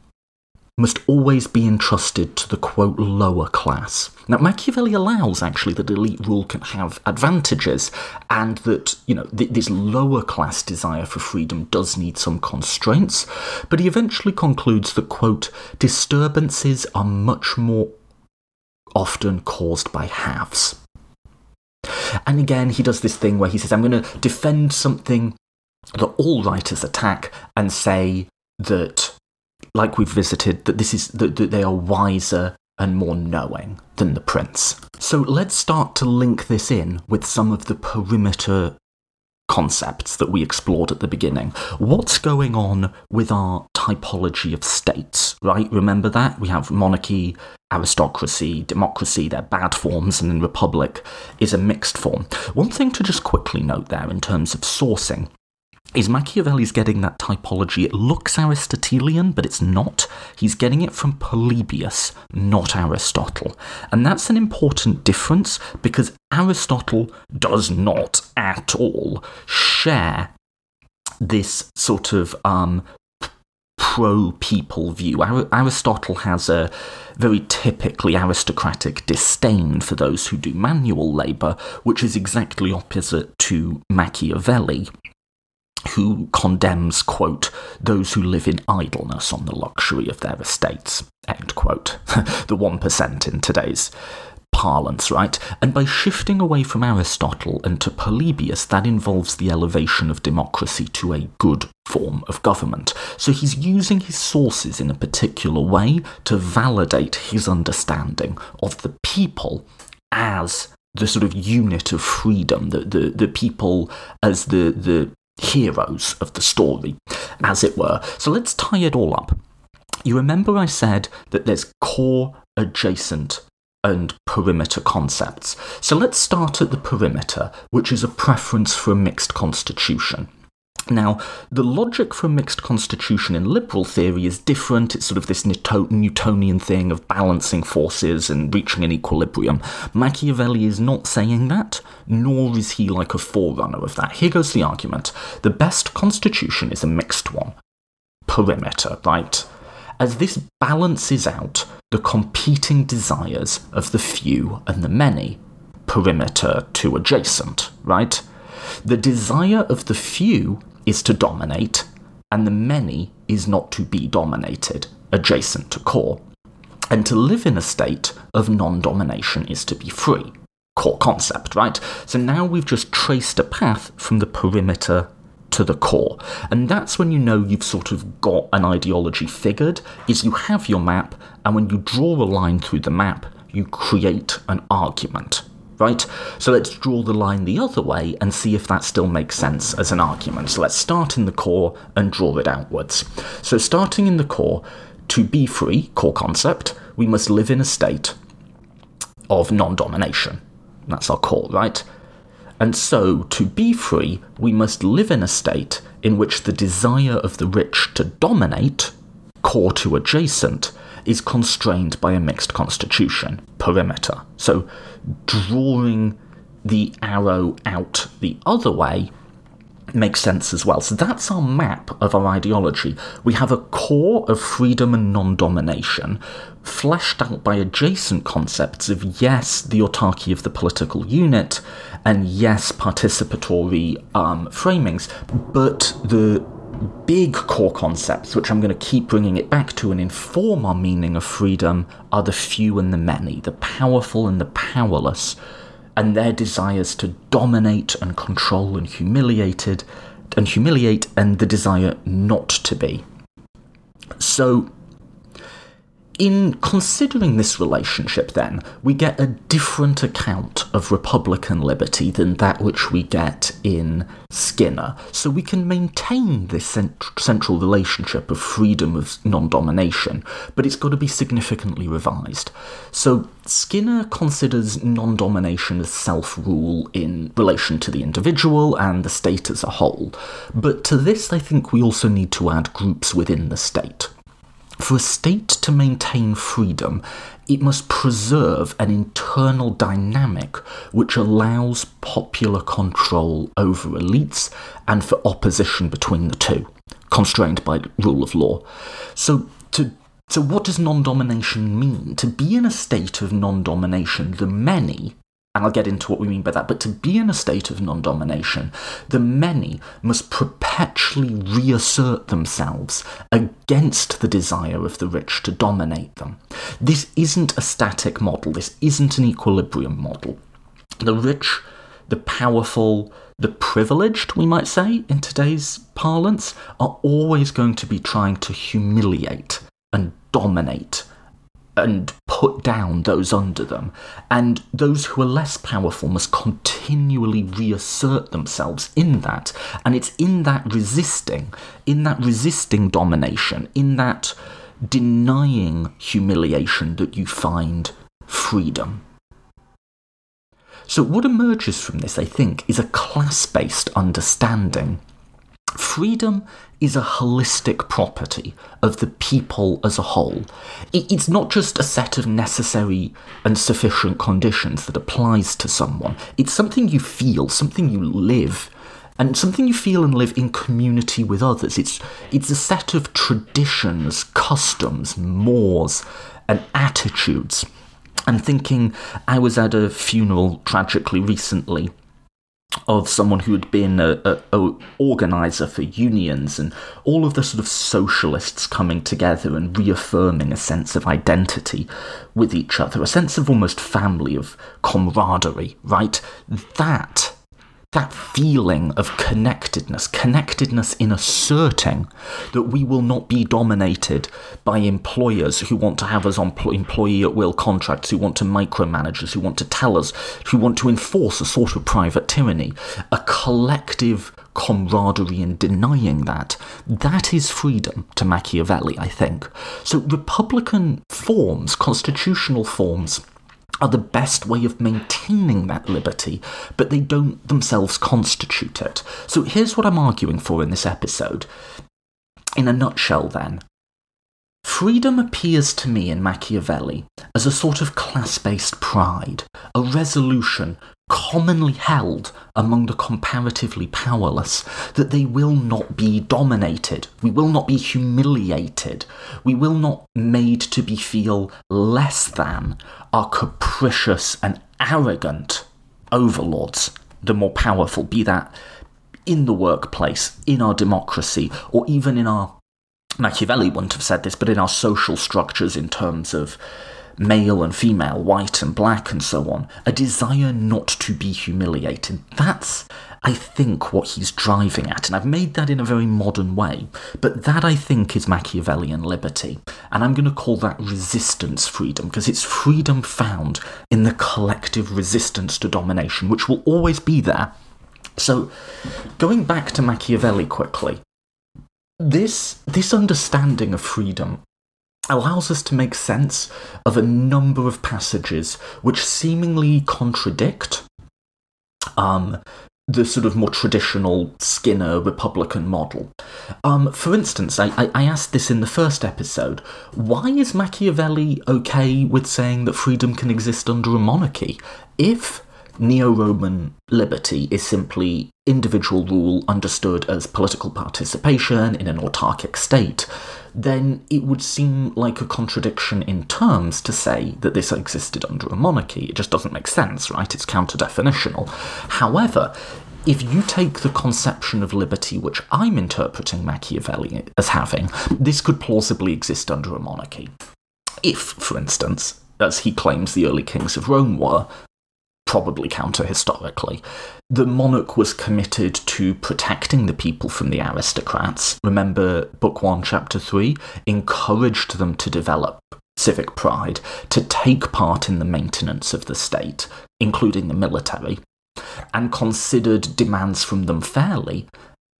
must always be entrusted to the quote lower class. Now, Machiavelli allows actually that elite rule can have advantages, and that, you know, th- this lower class desire for freedom does need some constraints, but he eventually concludes that, quote, disturbances are much more often caused by halves. And again, he does this thing where he says, I'm going to defend something that all writers attack and say that, like we've visited, that this is that, that they are wiser and more knowing than the prince. So let's start to link this in with some of the perimeter concepts that we explored at the beginning. What's going on with our typology of states, right? Remember that? We have monarchy, aristocracy, democracy, they're bad forms, and then republic is a mixed form. One thing to just quickly note there in terms of sourcing is Machiavelli's getting that typology. It looks Aristotelian, but it's not. He's getting it from Polybius, not Aristotle. And that's an important difference because Aristotle does not at all share this sort of um, pro people view. Aristotle has a very typically aristocratic disdain for those who do manual labour, which is exactly opposite to Machiavelli who condemns, quote, those who live in idleness on the luxury of their estates, end quote. [LAUGHS] the 1% in today's parlance, right? And by shifting away from Aristotle and to Polybius, that involves the elevation of democracy to a good form of government. So he's using his sources in a particular way to validate his understanding of the people as the sort of unit of freedom, the, the, the people as the, the heroes of the story, as it were. So let's tie it all up. You remember I said that there's core, adjacent, and perimeter concepts. So let's start at the perimeter, which is a preference for a mixed constitution. Now, the logic for a mixed constitution in liberal theory is different. It's sort of this Newtonian thing of balancing forces and reaching an equilibrium. Machiavelli is not saying that, nor is he like a forerunner of that. Here goes the argument the best constitution is a mixed one. Perimeter, right? As this balances out the competing desires of the few and the many. Perimeter to adjacent, right? The desire of the few is to dominate, and the many is not to be dominated, adjacent to core. And to live in a state of non domination is to be free. Core concept, right? So now we've just traced a path from the perimeter to the core. And that's when you know you've sort of got an ideology figured, is you have your map, and when you draw a line through the map, you create an argument right? So let's draw the line the other way and see if that still makes sense as an argument. So let's start in the core and draw it outwards. So starting in the core, to be free, core concept, we must live in a state of non domination. That's our core, right? And so, to be free, we must live in a state in which the desire of the rich to dominate, core to adjacent, is constrained by a mixed constitution, perimeter. So drawing the arrow out the other way makes sense as well. So that's our map of our ideology. We have a core of freedom and non domination, fleshed out by adjacent concepts of yes, the autarky of the political unit, and yes, participatory um, framings, but the big core concepts, which I'm going to keep bringing it back to and inform our meaning of freedom, are the few and the many, the powerful and the powerless, and their desires to dominate and control and humiliated and humiliate and the desire not to be. So in considering this relationship, then, we get a different account of Republican liberty than that which we get in Skinner. So we can maintain this cent- central relationship of freedom of non domination, but it's got to be significantly revised. So Skinner considers non domination as self rule in relation to the individual and the state as a whole. But to this, I think we also need to add groups within the state. For a state to maintain freedom, it must preserve an internal dynamic which allows popular control over elites and for opposition between the two, constrained by rule of law. So, to so what does non-domination mean? To be in a state of non-domination, the many and I'll get into what we mean by that, but to be in a state of non domination, the many must perpetually reassert themselves against the desire of the rich to dominate them. This isn't a static model, this isn't an equilibrium model. The rich, the powerful, the privileged, we might say, in today's parlance, are always going to be trying to humiliate and dominate and put down those under them. And those who are less powerful must continually reassert themselves in that. And it's in that resisting, in that resisting domination, in that denying humiliation that you find freedom. So, what emerges from this, I think, is a class based understanding Freedom is a holistic property of the people as a whole. It's not just a set of necessary and sufficient conditions that applies to someone. It's something you feel, something you live, and something you feel and live in community with others. It's, it's a set of traditions, customs, mores, and attitudes. I'm thinking, I was at a funeral tragically recently of someone who had been a, a, a, organizer for unions and all of the sort of socialists coming together and reaffirming a sense of identity with each other, a sense of almost family, of camaraderie, right? That that feeling of connectedness, connectedness in asserting that we will not be dominated by employers who want to have us on employee at will contracts, who want to micromanage us, who want to tell us, who want to enforce a sort of private tyranny, a collective camaraderie in denying that. That is freedom to Machiavelli, I think. So, Republican forms, constitutional forms, are the best way of maintaining that liberty, but they don't themselves constitute it. So here's what I'm arguing for in this episode. In a nutshell, then, Freedom appears to me in Machiavelli as a sort of class based pride, a resolution commonly held among the comparatively powerless that they will not be dominated, we will not be humiliated, we will not made to be feel less than our capricious and arrogant overlords, the more powerful, be that in the workplace, in our democracy, or even in our Machiavelli wouldn't have said this, but in our social structures in terms of male and female, white and black, and so on, a desire not to be humiliated. That's, I think, what he's driving at, and I've made that in a very modern way. But that, I think, is Machiavellian liberty, and I'm going to call that resistance freedom, because it's freedom found in the collective resistance to domination, which will always be there. So, going back to Machiavelli quickly, this this understanding of freedom allows us to make sense of a number of passages which seemingly contradict um, the sort of more traditional Skinner Republican model. Um, for instance, I, I, I, asked this in the first episode why is Machiavelli okay with saying that freedom can exist under a monarchy? If Neo Roman liberty is simply individual rule understood as political participation in an autarkic state, then it would seem like a contradiction in terms to say that this existed under a monarchy. It just doesn't make sense, right? It's counter definitional. However, if you take the conception of liberty which I'm interpreting Machiavelli as having, this could plausibly exist under a monarchy. If, for instance, as he claims the early kings of Rome were, probably counter historically. The monarch was committed to protecting the people from the aristocrats. Remember, Book 1, Chapter 3 encouraged them to develop civic pride, to take part in the maintenance of the state, including the military, and considered demands from them fairly.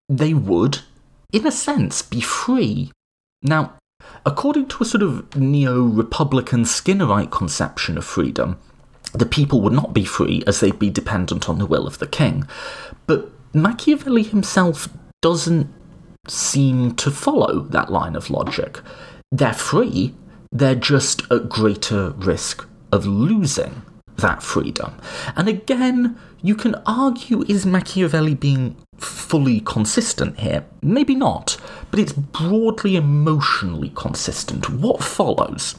They would, in a sense, be free. Now, according to a sort of neo Republican Skinnerite conception of freedom, the people would not be free as they'd be dependent on the will of the king. But Machiavelli himself doesn't seem to follow that line of logic. They're free, they're just at greater risk of losing that freedom. And again, you can argue is Machiavelli being fully consistent here? Maybe not, but it's broadly emotionally consistent. What follows?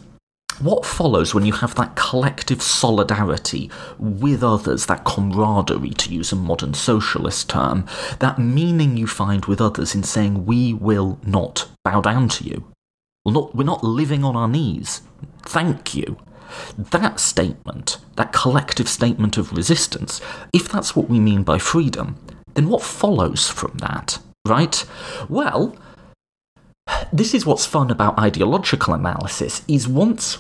What follows when you have that collective solidarity with others, that camaraderie, to use a modern socialist term, that meaning you find with others in saying, we will not bow down to you. We're not, we're not living on our knees. Thank you. That statement, that collective statement of resistance, if that's what we mean by freedom, then what follows from that, right? Well, this is what's fun about ideological analysis is once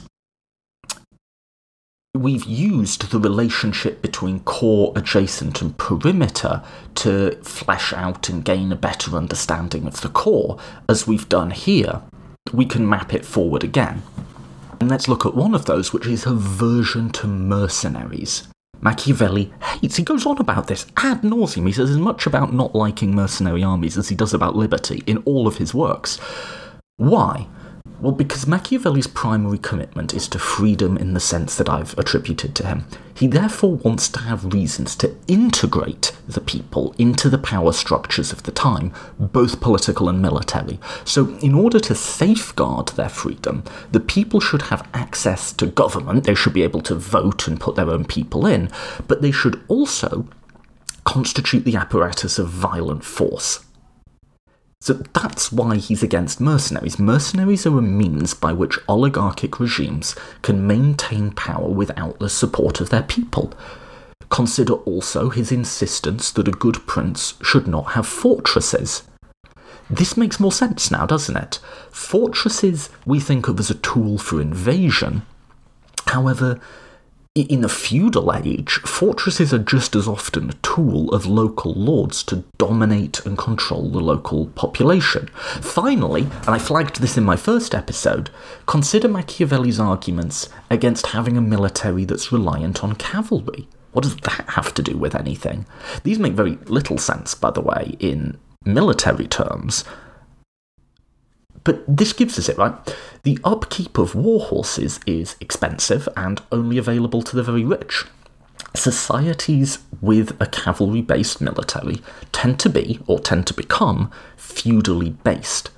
we've used the relationship between core, adjacent, and perimeter to flesh out and gain a better understanding of the core, as we've done here. We can map it forward again. And let's look at one of those, which is aversion to mercenaries. Machiavelli hates, he goes on about this ad nauseum. He says as much about not liking mercenary armies as he does about liberty in all of his works. Why? Well, because Machiavelli's primary commitment is to freedom in the sense that I've attributed to him. He therefore wants to have reasons to integrate the people into the power structures of the time, both political and military. So, in order to safeguard their freedom, the people should have access to government, they should be able to vote and put their own people in, but they should also constitute the apparatus of violent force. So that's why he's against mercenaries. Mercenaries are a means by which oligarchic regimes can maintain power without the support of their people. Consider also his insistence that a good prince should not have fortresses. This makes more sense now, doesn't it? Fortresses we think of as a tool for invasion. However, in the feudal age, fortresses are just as often a tool of local lords to dominate and control the local population. Finally, and I flagged this in my first episode, consider Machiavelli's arguments against having a military that's reliant on cavalry. What does that have to do with anything? These make very little sense, by the way, in military terms. But this gives us it, right? The upkeep of war horses is expensive and only available to the very rich. Societies with a cavalry based military tend to be, or tend to become, feudally based.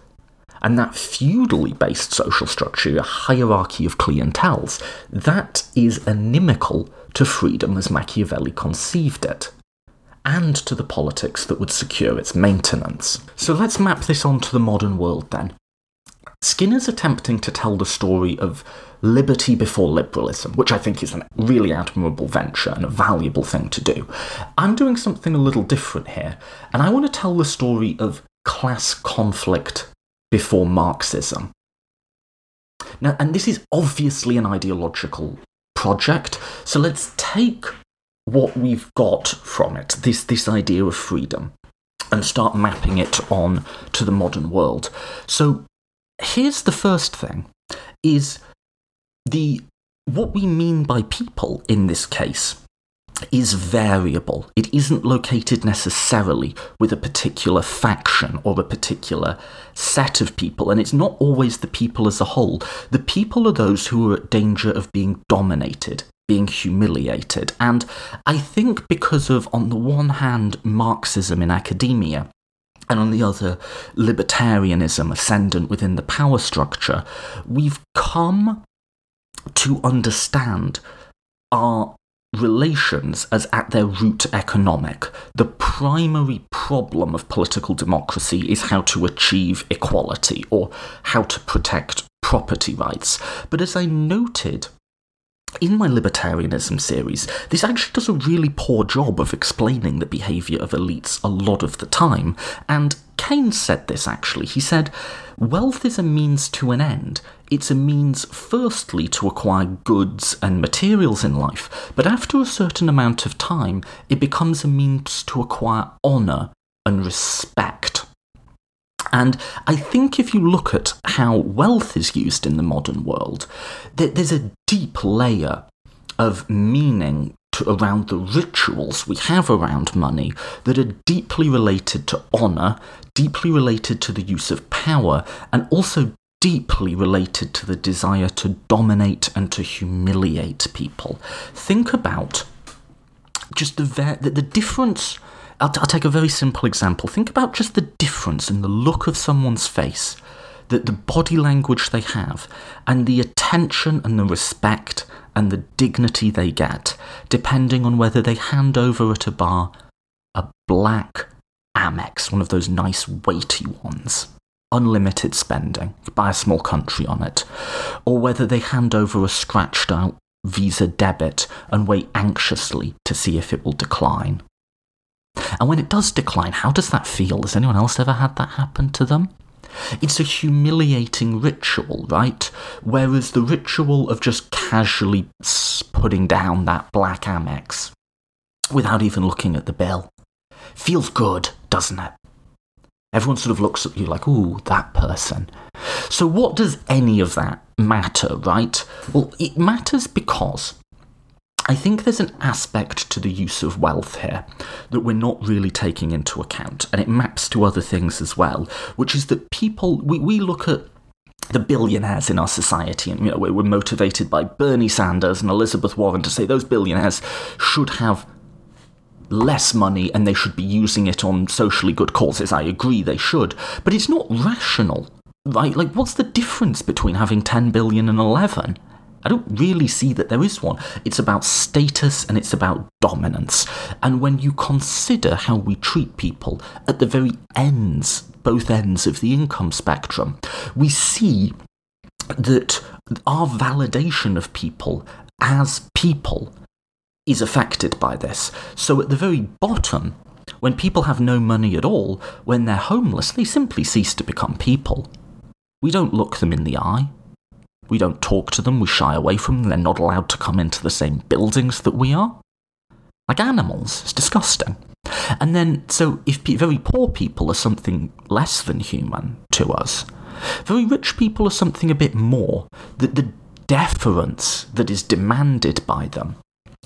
And that feudally based social structure, a hierarchy of clientels, that is inimical to freedom as Machiavelli conceived it and to the politics that would secure its maintenance. So let's map this onto the modern world then. Skinner's attempting to tell the story of liberty before liberalism, which I think is a really admirable venture and a valuable thing to do. I'm doing something a little different here, and I want to tell the story of class conflict before Marxism. Now, and this is obviously an ideological project, so let's take what we've got from it, this, this idea of freedom, and start mapping it on to the modern world. So here's the first thing is the what we mean by people in this case is variable. It isn't located necessarily with a particular faction or a particular set of people, and it's not always the people as a whole. The people are those who are at danger of being dominated, being humiliated. And I think because of, on the one hand, Marxism in academia, and on the other, libertarianism ascendant within the power structure, we've come to understand our relations as at their root economic. The primary problem of political democracy is how to achieve equality or how to protect property rights. But as I noted in my libertarianism series, this actually does a really poor job of explaining the behaviour of elites a lot of the time, and Keynes said this actually. He said, Wealth is a means to an end. It's a means, firstly, to acquire goods and materials in life, but after a certain amount of time, it becomes a means to acquire honour and respect. And I think if you look at how wealth is used in the modern world, there's a deep layer of meaning around the rituals we have around money that are deeply related to honour, deeply related to the use of power, and also deeply related to the desire to dominate and to humiliate people. Think about just the, ver- the, the difference I'll, t- I'll take a very simple example. Think about just the difference in the look of someone's face, the, the body language they have, and the attention and the respect and the dignity they get, depending on whether they hand over at a bar a black Amex, one of those nice weighty ones, unlimited spending, buy a small country on it, or whether they hand over a scratched out Visa debit and wait anxiously to see if it will decline. And when it does decline, how does that feel? Has anyone else ever had that happen to them? It's a humiliating ritual, right? Whereas the ritual of just casually putting down that black Amex without even looking at the bill feels good, doesn't it? Everyone sort of looks at you like, ooh, that person. So, what does any of that matter, right? Well, it matters because I think there's an aspect to the use of wealth here that we're not really taking into account, and it maps to other things as well, which is that people, we, we look at the billionaires in our society, and you know, we're motivated by Bernie Sanders and Elizabeth Warren to say those billionaires should have less money and they should be using it on socially good causes. I agree they should, but it's not rational, right? Like, what's the difference between having 10 billion and 11? I don't really see that there is one. It's about status and it's about dominance. And when you consider how we treat people at the very ends, both ends of the income spectrum, we see that our validation of people as people is affected by this. So at the very bottom, when people have no money at all, when they're homeless, they simply cease to become people. We don't look them in the eye. We don't talk to them, we shy away from them, they're not allowed to come into the same buildings that we are. Like animals, it's disgusting. And then, so if very poor people are something less than human to us, very rich people are something a bit more. The, the deference that is demanded by them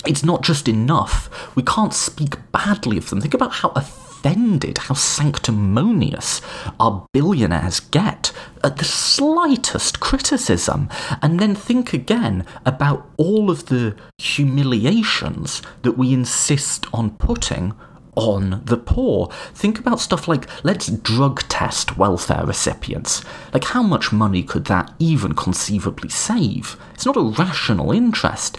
it's not just enough. We can't speak badly of them. Think about how offended, how sanctimonious our billionaires get at the slightest criticism. And then think again about all of the humiliations that we insist on putting on the poor. Think about stuff like let's drug test welfare recipients. Like, how much money could that even conceivably save? It's not a rational interest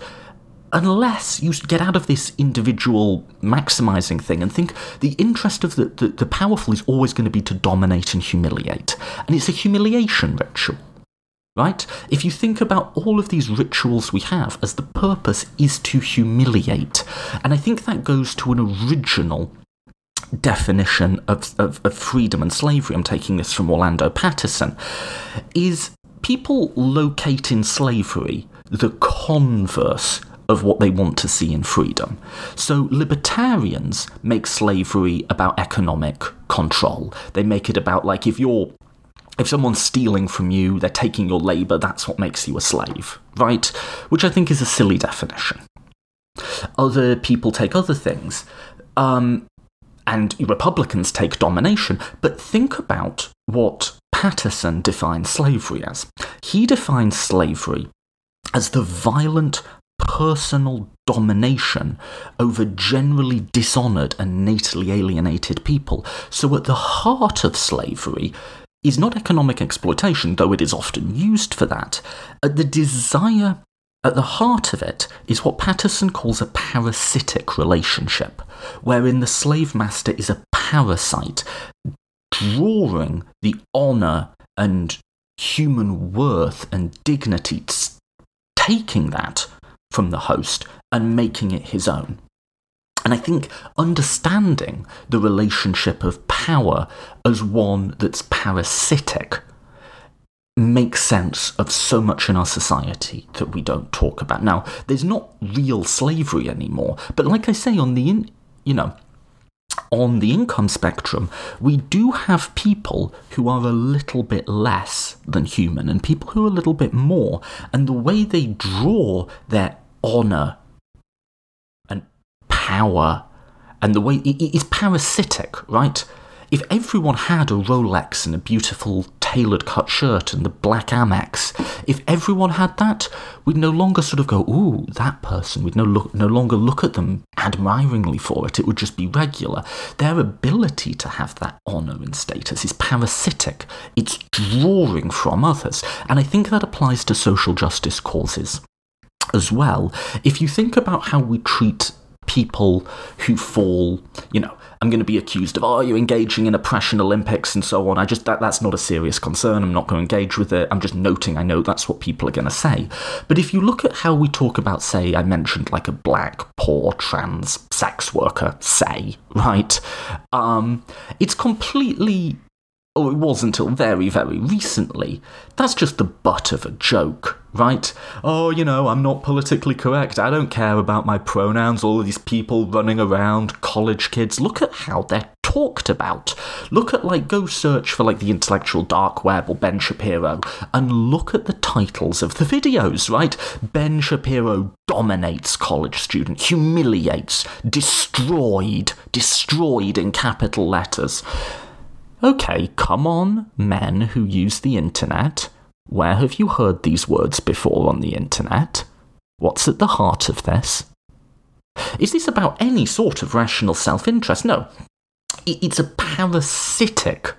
unless you get out of this individual maximizing thing and think the interest of the, the, the, powerful is always going to be to dominate and humiliate. And it's a humiliation ritual. Right? If you think about all of these rituals we have as the purpose is to humiliate, and I think that goes to an original definition of, of, of freedom and slavery, I'm taking this from Orlando Patterson, is people locate in slavery the converse of what they want to see in freedom. So libertarians make slavery about economic control. They make it about like if you're if someone's stealing from you, they're taking your labor, that's what makes you a slave, right? Which I think is a silly definition. Other people take other things. Um, and Republicans take domination, but think about what Patterson defines slavery as. He defines slavery as the violent personal domination over generally dishonoured and natally alienated people. So, at the heart of slavery is not economic exploitation, though it is often used for that. At the desire at the heart of it is what Patterson calls a parasitic relationship, wherein the slave master is a parasite, drawing the honour and human worth and dignity, taking that from the host and making it his own. And I think understanding the relationship of power as one that's parasitic makes sense of so much in our society that we don't talk about. Now, there's not real slavery anymore, but like I say, on the in, you know, on the income spectrum, we do have people who are a little bit less than human and people who are a little bit more. And the way they draw their honour and power and the way it is parasitic, right? If everyone had a Rolex and a beautiful tailored cut shirt and the black Amex, if everyone had that, we'd no longer sort of go, ooh, that person. We'd no, no longer look at them admiringly for it. It would just be regular. Their ability to have that honour and status is parasitic. It's drawing from others. And I think that applies to social justice causes as well. If you think about how we treat people who fall, you know, I'm going to be accused of, oh, you're engaging in oppression Olympics and so on. I just, that, that's not a serious concern. I'm not going to engage with it. I'm just noting, I know that's what people are going to say. But if you look at how we talk about, say, I mentioned like a black, poor, trans sex worker, say, right? Um, it's completely or it was until very, very recently, that's just the butt of a joke, right? Oh, you know, I'm not politically correct. I don't care about my pronouns. All these people running around, college kids. Look at how they're talked about. Look at, like, go search for, like, the intellectual dark web or Ben Shapiro and look at the titles of the videos, right? Ben Shapiro dominates college student, humiliates, destroyed, destroyed in capital letters. Okay, come on, men who use the internet. Where have you heard these words before on the internet? What's at the heart of this? Is this about any sort of rational self interest? No. It's a parasitic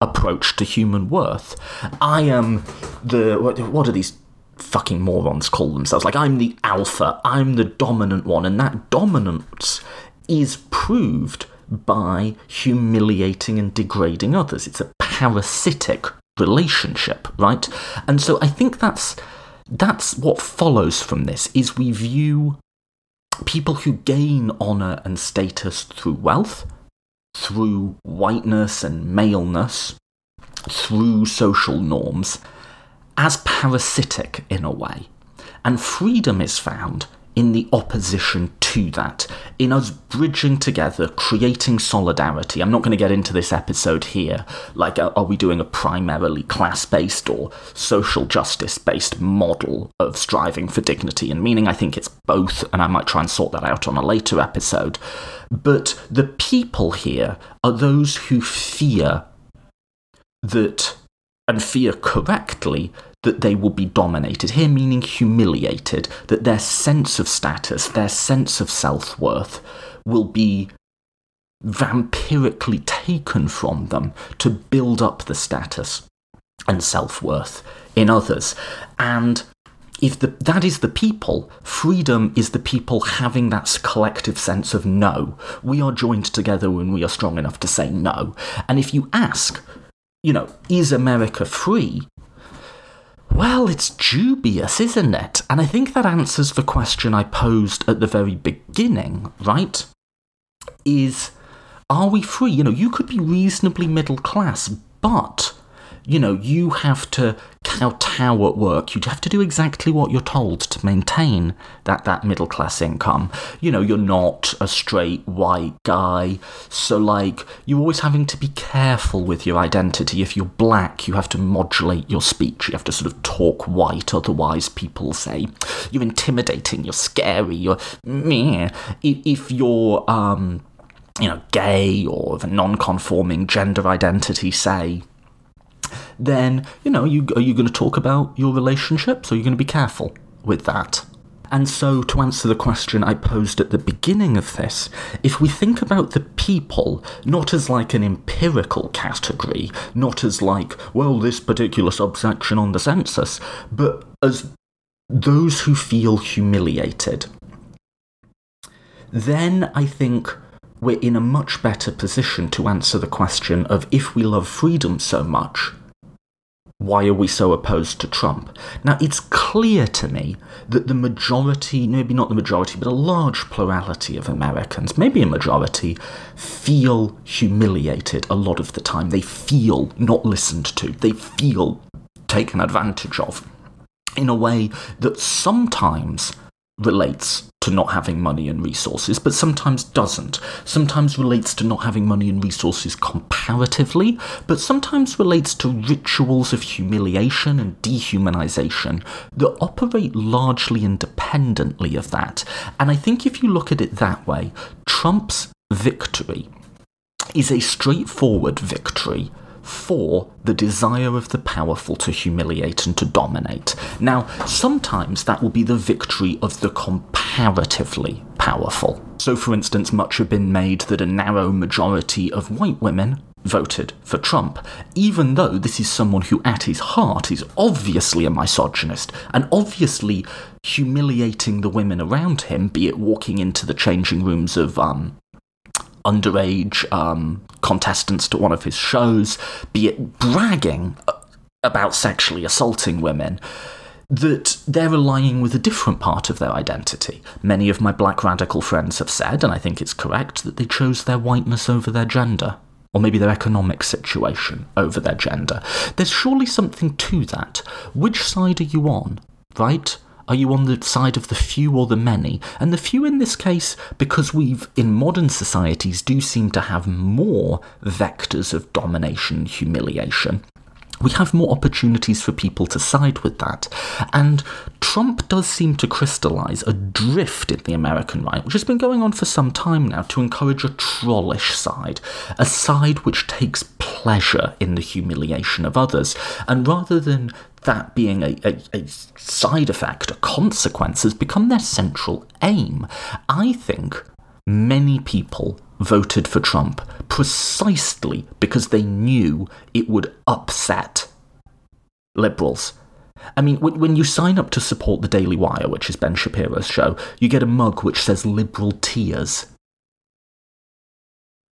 approach to human worth. I am the. What are these fucking morons call themselves. Like, I'm the alpha, I'm the dominant one, and that dominance is proved by humiliating and degrading others. It's a parasitic relationship, right? And so I think that's that's what follows from this is we view people who gain honor and status through wealth, through whiteness and maleness, through social norms, as parasitic in a way. And freedom is found in the opposition to that, in us bridging together, creating solidarity. I'm not going to get into this episode here, like, uh, are we doing a primarily class based or social justice based model of striving for dignity and meaning? I think it's both, and I might try and sort that out on a later episode. But the people here are those who fear that, and fear correctly, that they will be dominated. Here, meaning humiliated, that their sense of status, their sense of self worth will be vampirically taken from them to build up the status and self worth in others. And if the, that is the people, freedom is the people having that collective sense of no. We are joined together when we are strong enough to say no. And if you ask, you know, is America free? Well, it's dubious, isn't it? And I think that answers the question I posed at the very beginning, right? Is are we free? You know, you could be reasonably middle class, but you know, you have to kowtow at work. You have to do exactly what you're told to maintain that, that middle class income. You know, you're not a straight white guy. So, like, you're always having to be careful with your identity. If you're black, you have to modulate your speech. You have to sort of talk white. Otherwise, people say you're intimidating, you're scary, you're meh. If you're, um, you know, gay or of a non conforming gender identity, say, then, you know, you, are you going to talk about your relationships or are going to be careful with that? And so, to answer the question I posed at the beginning of this, if we think about the people not as like an empirical category, not as like, well, this particular subsection on the census, but as those who feel humiliated, then I think we're in a much better position to answer the question of if we love freedom so much, why are we so opposed to Trump? Now, it's clear to me that the majority, maybe not the majority, but a large plurality of Americans, maybe a majority, feel humiliated a lot of the time. They feel not listened to, they feel taken advantage of in a way that sometimes relates to not having money and resources, but sometimes doesn't. Sometimes relates to not having money and resources comparatively, but sometimes relates to rituals of humiliation and dehumanization that operate largely independently of that. And I think if you look at it that way, Trump's victory is a straightforward victory for the desire of the powerful to humiliate and to dominate. Now, sometimes that will be the victory of the comparatively powerful. So, for instance, much have been made that a narrow majority of white women voted for Trump, even though this is someone who, at his heart, is obviously a misogynist and obviously humiliating the women around him, be it walking into the changing rooms of um, underage um, contestants to one of his shows, be it bragging about sexually assaulting women, that they're aligning with a different part of their identity. Many of my black radical friends have said, and I think it's correct, that they chose their whiteness over their gender. Or maybe their economic situation over their gender. There's surely something to that. Which side are you on, right? Are you on the side of the few or the many? And the few in this case, because we've, in modern societies, do seem to have more vectors of domination humiliation we have more opportunities for people to side with that. And Trump does seem to crystallize a drift in the American right, which has been going on for some time now, to encourage a trollish side, a side which takes pleasure in the humiliation of others. And rather than that being a, a, a, side effect, a consequence, has become their central aim. I think many people voted for Trump precisely because they knew it would upset liberals. I mean, when you sign up to support the Daily Wire, which is Ben Shapiro's show, you get a mug which says liberal tears.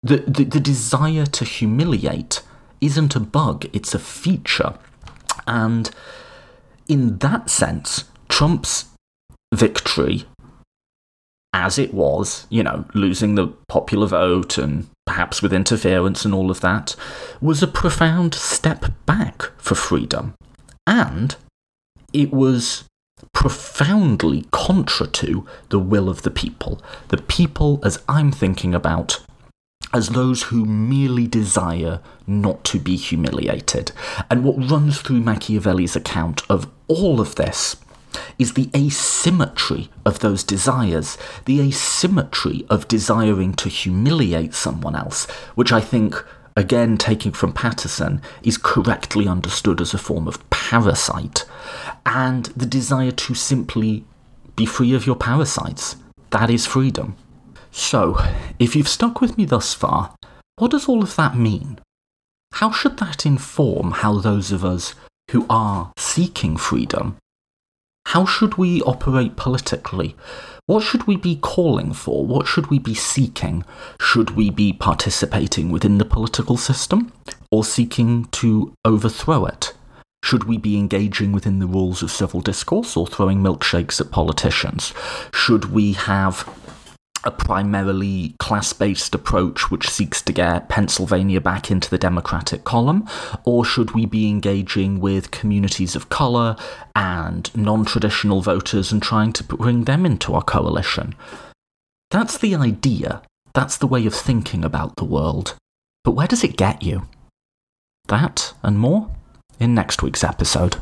The, the, the desire to humiliate isn't a bug, it's a feature. And in that sense, Trump's victory, as it was, you know, losing the popular vote and perhaps with interference and all of that, was a profound step back for freedom. And it was profoundly contra to the will of the people. The people, as I'm thinking about, as those who merely desire not to be humiliated. And what runs through Machiavelli's account of all of this is the asymmetry of those desires, the asymmetry of desiring to humiliate someone else, which I think again taking from Patterson, is correctly understood as a form of parasite, and the desire to simply be free of your parasites. That is freedom. So, if you've stuck with me thus far, what does all of that mean? How should that inform how those of us who are seeking freedom, how should we operate politically? What should we be calling for? What should we be seeking? Should we be participating within the political system or seeking to overthrow it? Should we be engaging within the rules of civil discourse or throwing milkshakes at politicians? Should we have a primarily class based approach which seeks to get Pennsylvania back into the Democratic column? Or should we be engaging with communities of colour and non traditional voters and trying to bring them into our coalition? That's the idea. That's the way of thinking about the world. But where does it get you? That and more in next week's episode.